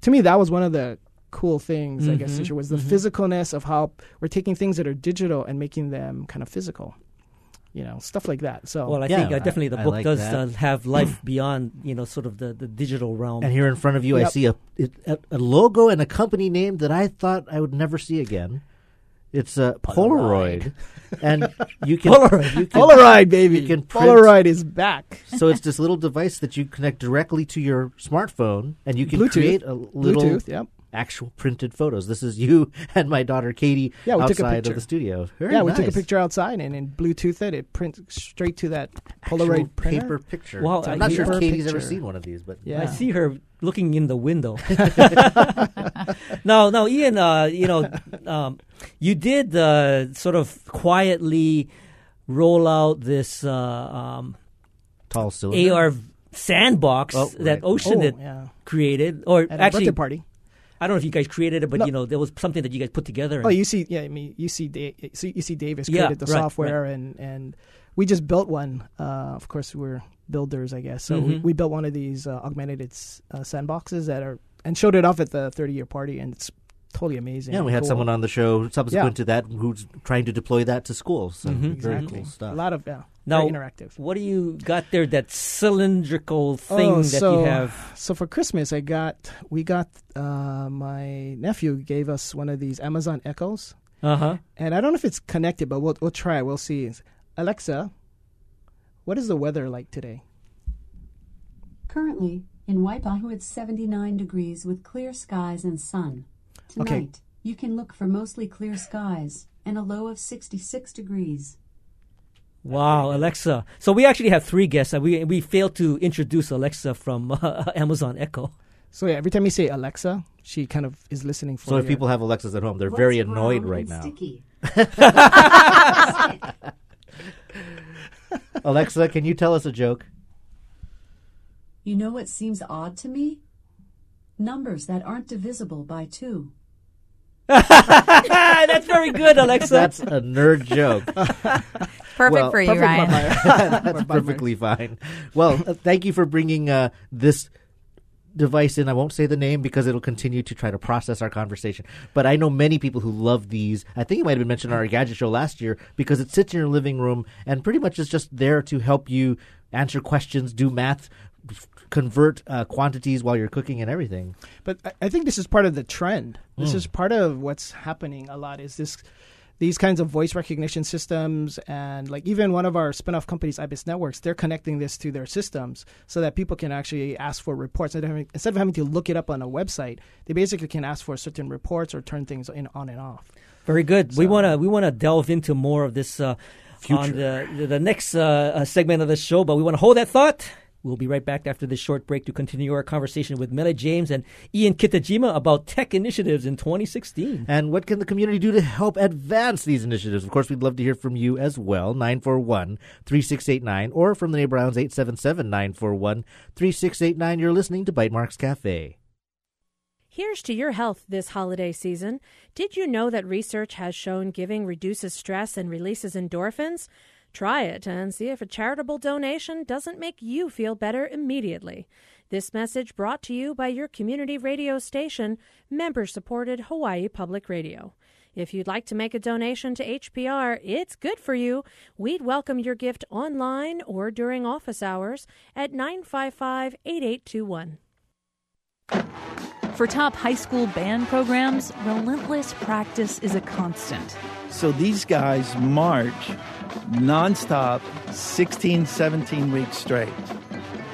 to me that was one of the cool things I guess was the physicalness of how we're taking things that are digital and making them kind of physical, you know stuff like that. So Well, I Yeah, think uh, definitely the I book like does uh, have life [CLEARS THROAT] beyond you know sort of the, the digital realm. And here in front of you, I see a, a a logo and a company name that I thought I would never see again. It's a Polaroid, and you can Polaroid. You can, Polaroid, baby, you can print- Polaroid is back. so it's this little device that you connect directly to your smartphone, and you can Bluetooth. create a little Bluetooth, yep. Actual printed photos. This is you [LAUGHS] and my daughter Katie Yeah, we took a picture. of the studio. Very yeah, we took a picture outside and then Bluetooth it. It prints straight to that Actual Polaroid printer. paper picture. Wow, I'm not sure if Katie's ever seen one of these, but Yeah. I see her looking in the window. [LAUGHS] [LAUGHS] no, no, Ian, uh, you know, um, you did uh, sort of quietly roll out this uh, um, tall cylinder. AR sandbox Oh, that right. Ocean Oh, had yeah. created, or At a actually, birthday party. I don't know if you guys created it, but No. you know, there was something that you guys put together. Oh, you see, yeah, I mean, you see, da- you see, Davis Yeah, created the right, software, and and we just built one. Uh, of course, we're builders, I guess. So we, Mhm. we built one of these uh, augmented uh, sandboxes that are and showed it off at the 30 year party, and it's totally amazing. Yeah, we had Cool. someone on the show subsequent Yeah. to that who's trying to deploy that to schools. So Mhm. very Exactly. cool stuff. A lot of yeah, Now, very interactive. what do you got there? That cylindrical thing Oh, that so, you have. So for Christmas, I got we got uh, my nephew gave us one of these Amazon Echoes, Uh huh. and I don't know if it's connected, but we'll we'll try. We'll see. Alexa, what is the weather like today? Currently, in Waipahu, it's 79 degrees with clear skies and sun. Tonight, Okay. you can look for mostly clear skies and a low of 66 degrees. Wow, Alexa. So we actually have three guests. Uh, We we failed to introduce Alexa from [LAUGHS] uh, Amazon Echo. So yeah, every time you say Alexa, she kind of is listening for you. So if you. people have Alexas at home, they're What's very annoyed right now. Sticky? [LAUGHS] [LAUGHS] Alexa, can you tell us a joke? You know what seems odd to me? Numbers that aren't divisible by two. [LAUGHS] That's very good, Alexa. That's a nerd joke. [LAUGHS] Perfect Well, for you, Perfect, Ryan. [LAUGHS] That's perfectly fine. Well, uh, thank you for bringing uh, this device in. I won't say the name because it'll continue to try to process our conversation. But I know many people who love these. I think it might have been mentioned on our gadget show last year because it sits in your living room and pretty much is just there to help you answer questions, do math, f- convert uh, quantities while you're cooking and everything. But I- I think this is part of the trend. This Mm. is part of what's happening a lot. Is this these kinds of voice recognition systems and like even one of our spin-off companies ibis networks they're connecting this to their systems so that people can actually ask for reports instead of having, instead of having to look it up on a website they basically can ask for certain reports or turn things in, on and off Very good. we want to we want to delve into more of this uh, on the the, the next uh, uh, segment of the show, but we want to hold that thought. We'll be right back after this short break to continue our conversation with Mele James and Ian Kitajima about tech initiatives in 2016. And what can the community do to help advance these initiatives? Of course, we'd love to hear from you as well, 941 3689, or from the Neighbor Islands 877 941 3689. You're listening to Bytemarks Cafe. Here's to your health this holiday season. Did you know that research has shown giving reduces stress and releases endorphins? Try it and see if a charitable donation doesn't make you feel better immediately. This message brought to you by your community radio station, member supported Hawaii Public Radio. If you'd like to make a donation to HPR, it's good for you. We'd welcome your gift online or during office hours at 955 8821. For top high school band programs, relentless practice is a constant. So these guys march nonstop 16, 17 weeks straight.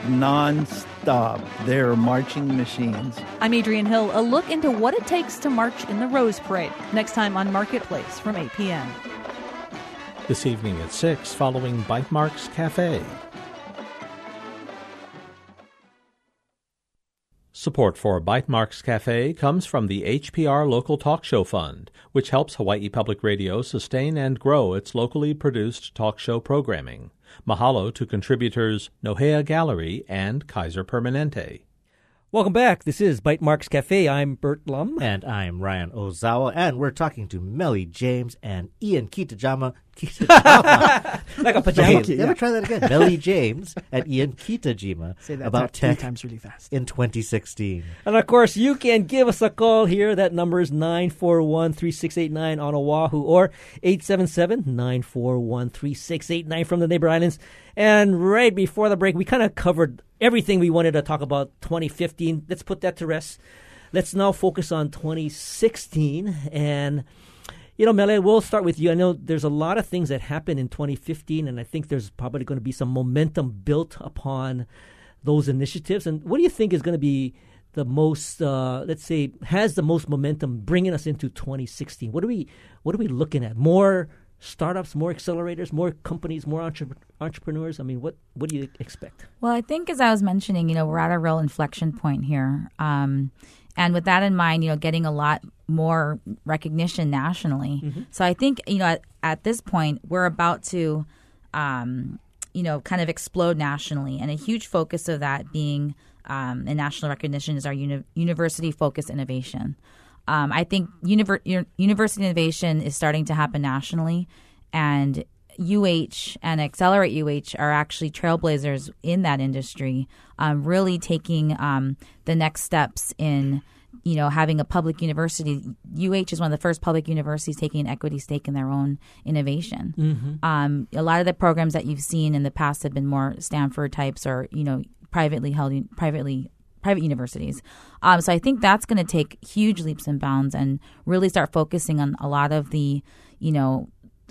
Nonstop. They're marching machines. I'm Adrian Hill. A look into what it takes to march in the Rose Parade. Next time on Marketplace from 8 p.m. This evening at 6 following Bytemarks Cafe. Support for Bytemarks Cafe comes from the HPR Local Talk Show Fund, which helps Hawaii Public Radio sustain and grow its locally produced talk show programming. Mahalo to contributors Nohea Gallery and Kaiser Permanente. Welcome back. This is Bytemarks Cafe. I'm Bert Lum. And I'm Ryan Ozawa, and we're talking to Mele James and Ian Kitajama. Kitajima. like a pajama. Hey, let me try that again. [LAUGHS] Mele James and Ian Kitajima Say that about three tech times really fast. in 2016. And of course, you can give us a call here. That number is 941 3689 on Oahu or 877 941 3689 from the neighbor islands. And right before the break, we kind of covered everything we wanted to talk about 2015. Let's put that to rest. Let's now focus on 2016. And, you know, Mele, we'll start with you. I know there's a lot of things that happened in 2015, and I think there's probably going to be some momentum built upon those initiatives. And what do you think is going to be the most, uh, let's say, has the most momentum bringing us into 2016? What are we, what are we looking at? More startups, more accelerators, more companies, more entre- entrepreneurs. I mean, what what do you expect? Well, I think as I was mentioning, you know, we're at a real inflection point here. Um, and with that in mind, you know, getting a lot more recognition nationally. So I think, you know, at, at this point, we're about to, um, you know, kind of explode nationally. And a huge focus of that being um, in national recognition is our uni- university focused innovation. Um, I think univer- university innovation is starting to happen nationally, and UH and Accelerate UH are actually trailblazers in that industry, um, really taking um, the next steps in you know having a public university. UH is one of the first public universities taking an equity stake in their own innovation. Mhm. Um, a lot of the programs that you've seen in the past have been more Stanford types or you know privately held privately private universities. Um, so I think that's going to take huge leaps and bounds and really start focusing on a lot of the, you know,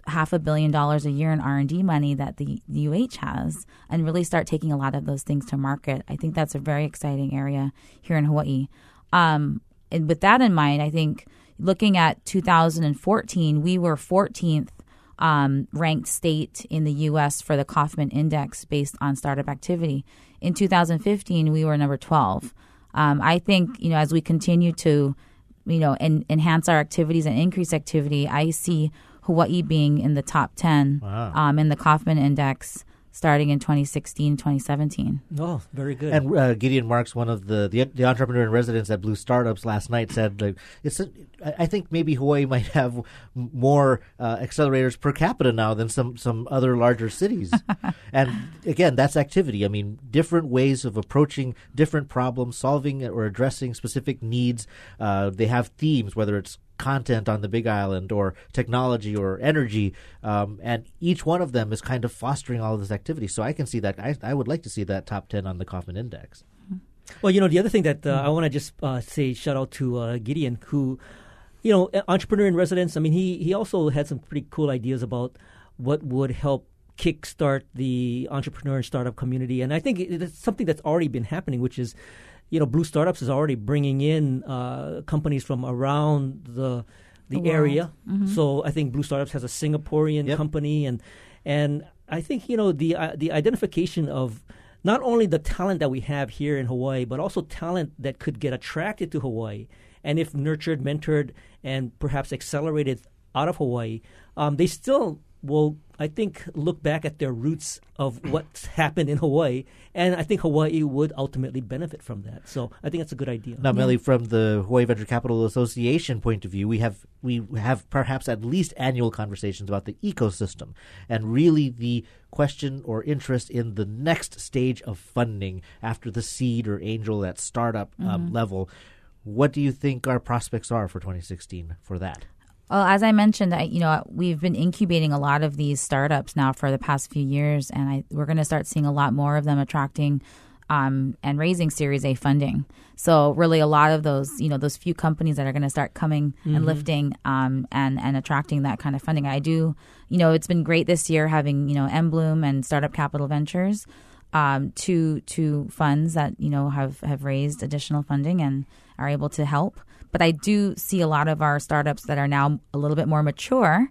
half a billion dollars a year in R and D money that the, UH has, and really start taking a lot of those things to market. I think that's a very exciting area here in Hawaii. Um, and with that in mind, I think looking at 2014, we were 14th um, ranked state in the U.S. for the Kauffman Index based on startup activity. In 2015, we were number 12. Um, I think you know as we continue to you know en- enhance our activities and increase activity, I see Hawaii being in the top 10 Wow. um, in the Kauffman Index starting in 2016, 2017. Oh, very good. And uh, Gideon Marks, one of the, the the entrepreneur in residence at Blue Startups last night, said like it's. A, I I think maybe Hawaii might have more uh, accelerators per capita now than some some other larger cities. [LAUGHS] and again, that's activity. I mean, different ways of approaching different problems, solving or addressing specific needs. Uh, they have themes, whether it's content on the Big Island or technology or energy, um, and each one of them is kind of fostering all of this activity. So I can see that. I, I would like to see that top ten on the Kauffman Index. Well, you know, the other thing that uh, I want to just uh, say shout out to uh, Gideon, who, you know, entrepreneur in residence. I mean, he he also had some pretty cool ideas about what would help kickstart the entrepreneur and startup community, and I think it's something that's already been happening, which is, you know, Blue Startups is already bringing in uh, companies from around the the, The world. area. Mhm. So I think Blue Startups has a Singaporean company, and and I think you know the uh, the identification of not only the talent that we have here in Hawaii, but also talent that could get attracted to Hawaii, and if nurtured, mentored, and perhaps accelerated out of Hawaii, um, they still will, I think, look back at their roots of what's happened in Hawaii, and I think Hawaii would ultimately benefit from that. So I think that's a good idea. Now, Mele, from the Hawaii Venture Capital Association point of view, we have we have perhaps at least annual conversations about the ecosystem and really the question or interest in the next stage of funding after the seed or angel at startup um, Mhm. level. What do you think our prospects are for 2016 for that? Well, as I mentioned, I, you know, we've been incubating a lot of these startups now for the past few years, and I, we're going to start seeing a lot more of them attracting um, and raising Series A funding. So, really, a lot of those, you know, those few companies that are going to start coming Mhm. and lifting um, and and attracting that kind of funding. I do, you know, it's been great this year having you know Embloom and Startup Capital Ventures, um, two two funds that you know have have raised additional funding and are able to help. But I do see a lot of our startups that are now a little bit more mature,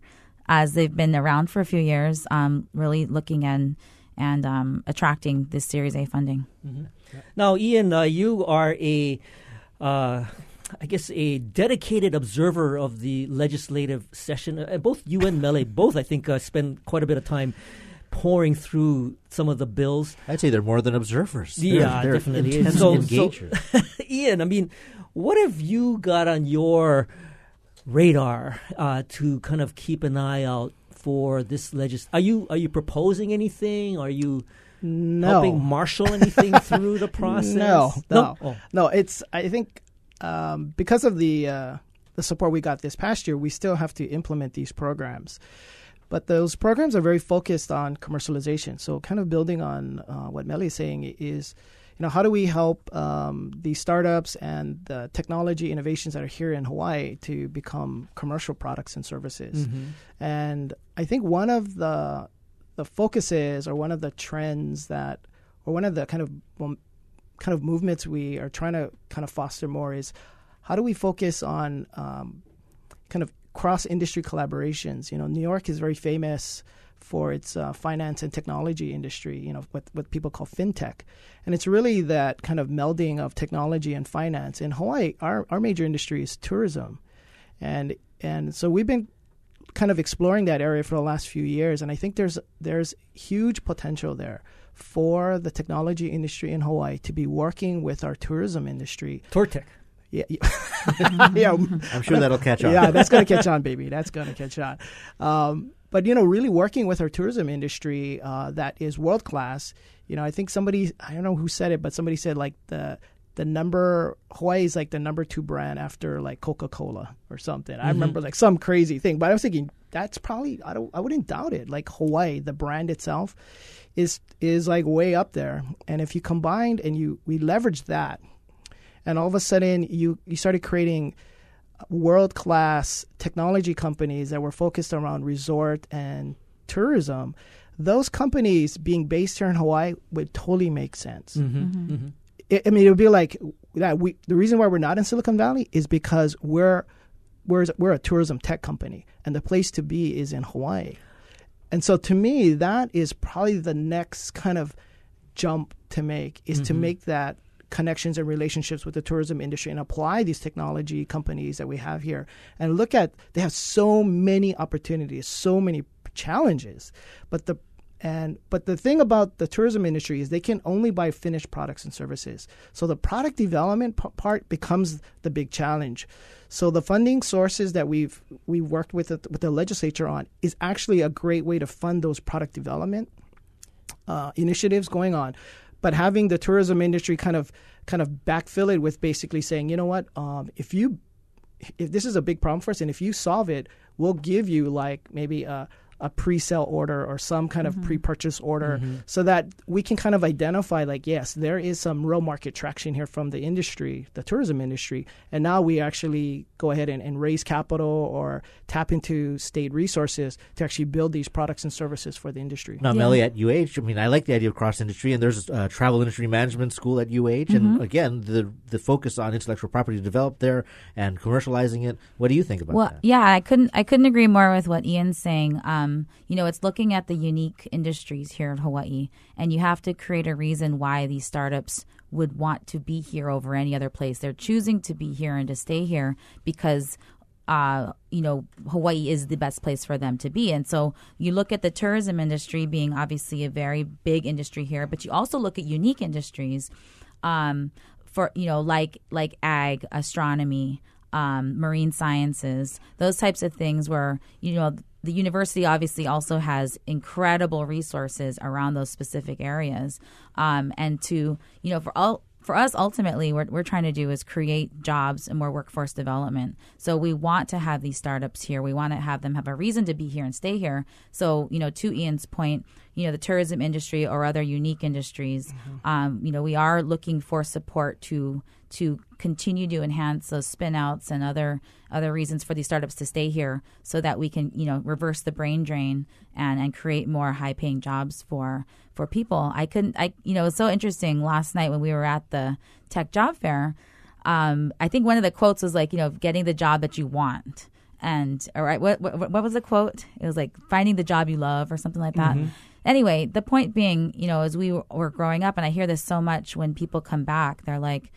as they've been around for a few years, um, really looking and and um, attracting this Series A funding. Now, Ian, uh, you are a, uh, I guess, a dedicated observer of the legislative session. Uh, both you and Mele, [LAUGHS] both, I think, uh, spend quite a bit of time pouring through some of the bills. I'd say they're more than observers. They're- Yeah, they're definitely. intense So- engagers. so- [LAUGHS] Ian, I mean, what have you got on your radar uh, to kind of keep an eye out for this legis? Are you are you proposing anything? Are you No. helping marshal anything [LAUGHS] through the process? No, no, Oh. no. It's I think um, because of the uh, the support we got this past year, we still have to implement these programs. But those programs are very focused on commercialization. So, kind of building on uh, what Mele is saying is, you know, how do we help um, these startups and the technology innovations that are here in Hawaii to become commercial products and services? Mhm. And I think one of the the focuses or one of the trends that, or one of the kind of um, kind of movements we are trying to kind of foster more is how do we focus on um, kind of cross industry collaborations? You know, New York is very famous for its uh, finance and technology industry, you know, what, what people call fintech. And it's really that kind of melding of technology and finance. In Hawaii, our, our major industry is tourism. And, and so we've been kind of exploring that area for the last few years. And I think there's, there's huge potential there for the technology industry in Hawaii to be working with our tourism industry. Tortec. Yeah, yeah. [LAUGHS] yeah. I'm sure that'll catch on. Yeah, that's going to catch on, baby. That's going to catch on. Um, but you know, really working with our tourism industry uh, that is world class. You know, I think somebody I don't know who said it, but somebody said like the the number Hawaii is like the number two brand after like Coca Cola or something. I Mhm. remember like some crazy thing, but I was thinking that's probably I don't I wouldn't doubt it. Like Hawaii, the brand itself is is like way up there, and if you combined and you we leverage that, and all of a sudden you you started creating world class technology companies that were focused around resort and tourism, those companies being based here in Hawaii would totally make sense. Mm-hmm. I I mean, it would be like that. We the reason why we're not in Silicon Valley is because we're we're we're a tourism tech company, and the place to be is in Hawaii. And so, to me, that is probably the next kind of jump to make is to Mhm. make that connections and relationships with the tourism industry and apply these technology companies that we have here. And look at they have so many opportunities so many challenges. But the and but the thing about the tourism industry is they can only buy finished products and services. So the product development p- part becomes the big challenge. So the funding sources that we've we worked with the, with the legislature on is actually a great way to fund those product development uh, initiatives going on, but having the tourism industry kind of kind of backfill it with basically saying, you know what, um, if you if this is a big problem for us, and if you solve it, we'll give you like maybe a a pre-sale order or some kind of pre-purchase order Mhm. so that we can kind of identify like yes there is some real market traction here from the industry the tourism industry and now we actually go ahead and, and raise capital or tap into state resources to actually build these products and services for the industry Now, Mele at UH, I mean, I like the idea of cross industry, and there's a travel industry management school at UH, and Mhm. again, the the focus on intellectual property developed there and commercializing it. What do you think about well, that? yeah, I couldn't I couldn't agree more with what Ian's saying. Um, you know, it's looking at the unique industries here in Hawaii, and you have to create a reason why these startups would want to be here over any other place. They're choosing to be here and to stay here because. Uh, you know, Hawaii is the best place for them to be. And so you look at the tourism industry being obviously a very big industry here, but you also look at unique industries um, for you know like like ag, astronomy, um, marine sciences, those types of things. Where you know the university obviously also has incredible resources around those specific areas, um, and to you know for all. For us, ultimately, what we're trying to do is create jobs and more workforce development. So we want to have these startups here. We want to have them have a reason to be here and stay here. So, you know, to Ian's point, you know, the tourism industry or other unique industries, um, you know, we are looking for support to to continue to enhance those spin outs and other other reasons for these startups to stay here so that we can, you know, reverse the brain drain and, and create more high paying jobs for for people. I couldn't I you know, it was so interesting last night when we were at the tech job fair. Um, I think one of the quotes was like, you know, getting the job that you want. And all right, what, what what was the quote? It was like finding the job you love or something like that. Mhm. Anyway, the point being, you know, as we were- were growing up, and I hear this so much when people come back, they're like,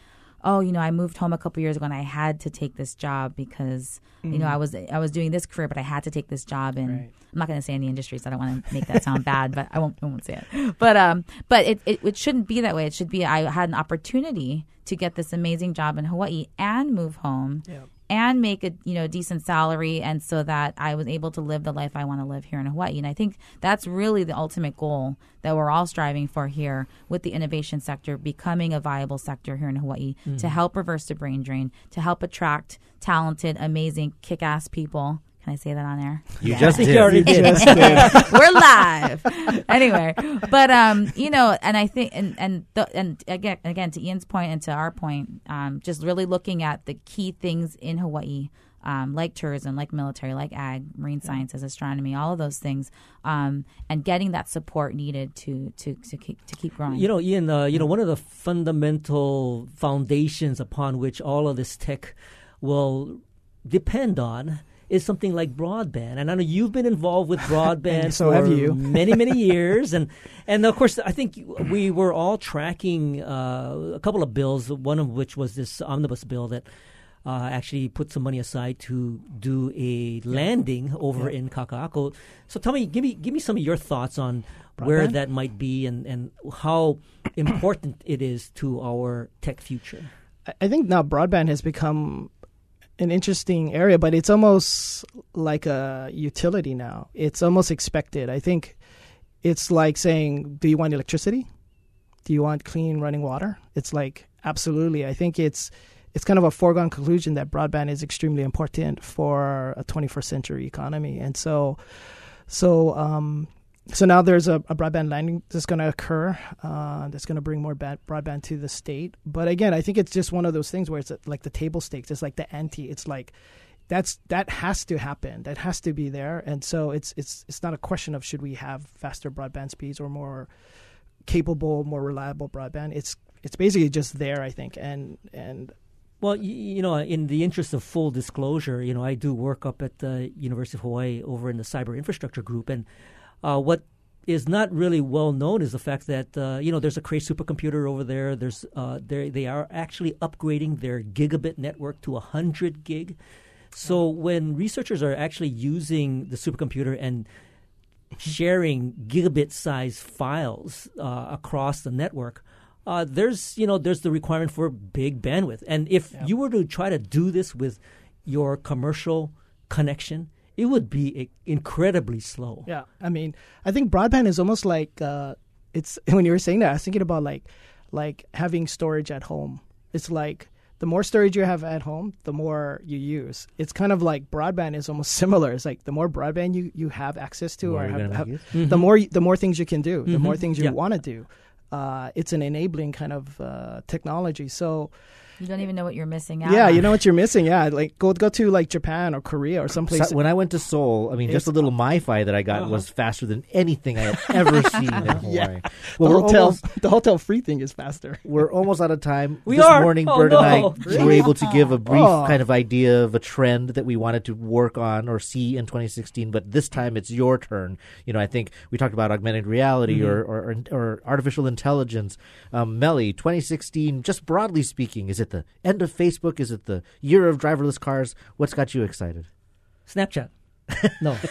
"Oh, you know, I moved home a couple years ago and I had to take this job because you know Mhm. I was I was doing this career, but I had to take this job." And I'm not going to say any industries. I don't want to make that sound bad, but I won't I won't say it. But um, but it, it it shouldn't be that way. It should be I had an opportunity to get this amazing job in Hawaii and move home and make a you know decent salary and so that I was able to live the life I want to live here in Hawaii and I think that's really the ultimate goal that we're all striving for here with the innovation sector becoming a viable sector here in Hawaii to Mhm. help reverse the brain drain to help attract talented amazing kick-ass people can I say that on air? You just I [LAUGHS] you did. already did. Just did. [LAUGHS] We're live. anyway, but um, you know, and I think, and and the, and again, again, to Ian's point and to our point, um, just really looking at the key things in Hawaii. Um, like tourism, like military, like ag, marine sciences, astronomy, all of those things, um, and getting that support needed to to to keep to keep growing. You know, Ian. Uh, you know, one of the fundamental foundations upon which all of this tech will depend on is something like broadband. And I know you've been involved with [LAUGHS] broadband so for have you. [LAUGHS] many, many [LAUGHS] years. And and of course, I think we were all tracking uh, a couple of bills. One of which was this omnibus bill that. Uh, actually put some money aside to do a landing over Yeah. in Kaka'ako. So tell me, give me, give me some of your thoughts on where that might be and, and how important it is to our tech future. I think now broadband has become an interesting area, but it's almost like a utility now. It's almost expected. I think it's like saying, "Do you want electricity? Do you want clean running water?" It's like absolutely. I think it's it's kind of a foregone conclusion that broadband is extremely important for a 21st century economy, and so so um, so now there's a, a broadband landing that's going to occur uh, that's going to bring more bad broadband to the state. But again, I think it's just one of those things where it's like the table stakes. It's like the ante. It's like that's that has to happen. That has to be there. And so it's it's it's not a question of should we have faster broadband speeds or more capable, more reliable broadband. It's it's basically just there, I think. And and Well, you, you know, in the interest of full disclosure, you know, I do work up at the University of Hawaii over in the cyber infrastructure group, and uh, what is not really well known is the fact that uh, you know there's a Cray supercomputer over there. There's uh, they they are actually upgrading their gigabit network to hundred gig. So when researchers are actually using the supercomputer and sharing gigabit size files uh, across the network, uh, there's you know there's the requirement for big bandwidth. And if you were to try to do this with your commercial connection, it would be incredibly slow. Yeah, I mean, I think broadband is almost like uh, it's [LAUGHS] when you were saying that, I was thinking about like like having storage at home. It's like the more storage you have at home, the more you use. It's kind of like broadband is almost [LAUGHS] similar. It's like the more broadband you, you have access to, More or you're have, gonna have- use. the more the more things you can do, the more Mhm. things you Yeah. want to do. Uh, it's an enabling kind of uh, technology. So You don't even know what you're missing out. yeah, on. you know what you're missing. Yeah, like go go to like Japan or Korea or someplace. So- when I went to Seoul, I mean, just a little MiFi that I got Uh-huh. was faster than anything I had ever [LAUGHS] seen in Hawaii. Yeah. Well, the hotel almost, the hotel free thing is faster. we're almost out of time. We this are? morning, Oh, Bert and I no. were able to give a brief Oh. kind of idea of a trend that we wanted to work on or see in 2016. But this time, it's your turn. You know, I think we talked about augmented reality Mhm. or, or or artificial intelligence. Um, Mele, 2016, just broadly speaking, is it the end of Facebook? Is it the year of driverless cars? What's got you excited? Snapchat. [LAUGHS] no. [LAUGHS]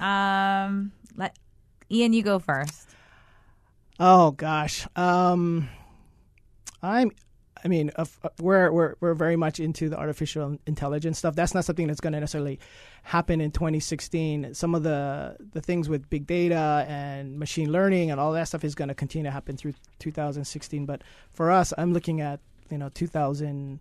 Um, let Ian, you go first. Oh gosh. Um I'm I mean, of- uh, we're we're we're very much into the artificial intelligence stuff. That's not something that's going to necessarily happen in 2016. Some of the the things with big data and machine learning and all that stuff is going to continue to happen through 2016. But for us, I'm looking at you know 2000,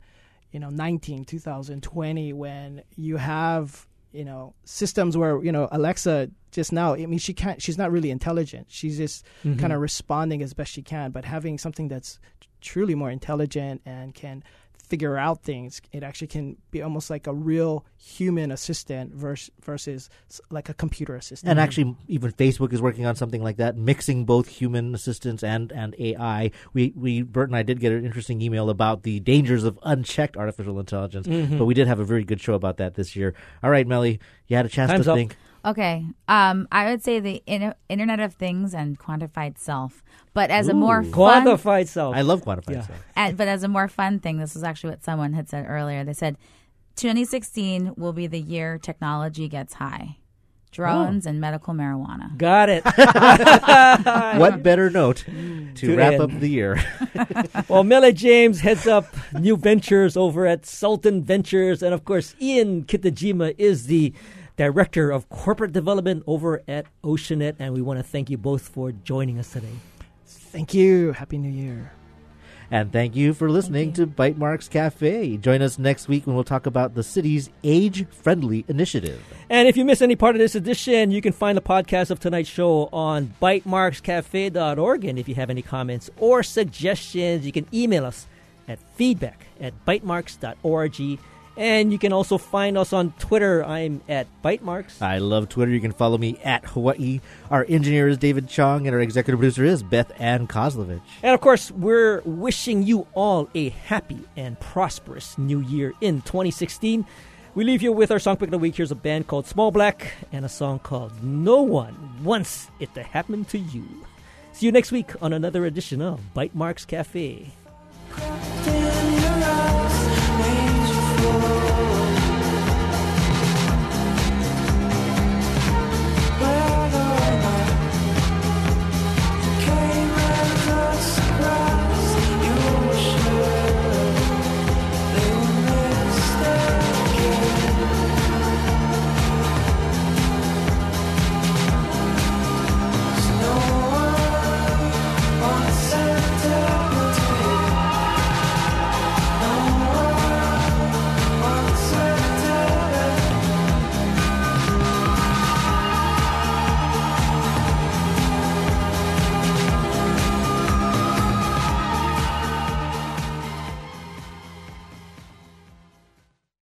you know 19, 2020 when you have you know systems where you know Alexa just now. I mean, she can't. She's not really intelligent. She's just Mhm. kind of responding as best she can. But having something that's truly more intelligent and can figure out things, it actually can be almost like a real human assistant versus versus like a computer assistant. And actually, even Facebook is working on something like that, mixing both human assistants and, and AI. We we Bert and I did get an interesting email about the dangers of unchecked artificial intelligence, Mhm. but we did have a very good show about that this year. All right, Mele, you had a chance Time's to up. think. Okay. Um, I would say the in- Internet of Things and quantified self. But as a more Ooh. fun, Quantified self. I love quantified Yeah. self. and, but as a more fun thing, this is actually what someone had said earlier. They said 2016 will be the year technology gets high. Drones and medical marijuana. Got it. [LAUGHS] What better note to, To wrap end. up the year? [LAUGHS] well, Mele James heads up new ventures over at Sultan Ventures. And of course, Ian Kitajima is the director of corporate development over at Oceanit. And we want to thank you both for joining us today. Thank you. Happy New Year. And thank you for listening to Bytemarks Cafe. Join us next week when we'll talk about the city's age friendly initiative. And if you miss any part of this edition, you can find the podcast of tonight's show on bytemarkscafe.org. And if you have any comments or suggestions, you can email us at feedback at bytemarks.org. And you can also find us on Twitter. I'm at bytemarks. I love Twitter. You can follow me at Hawaii. Our engineer is David Chong, and our executive producer is Beth Ann Kozlovich. And of course, we're wishing you all a happy and prosperous new year in 2016. We leave you with our song pick of the week. Here's a band called Small Black and a song called No One Wants It to Happen to You. See you next week on another edition of Bytemarks Cafe. Thank you.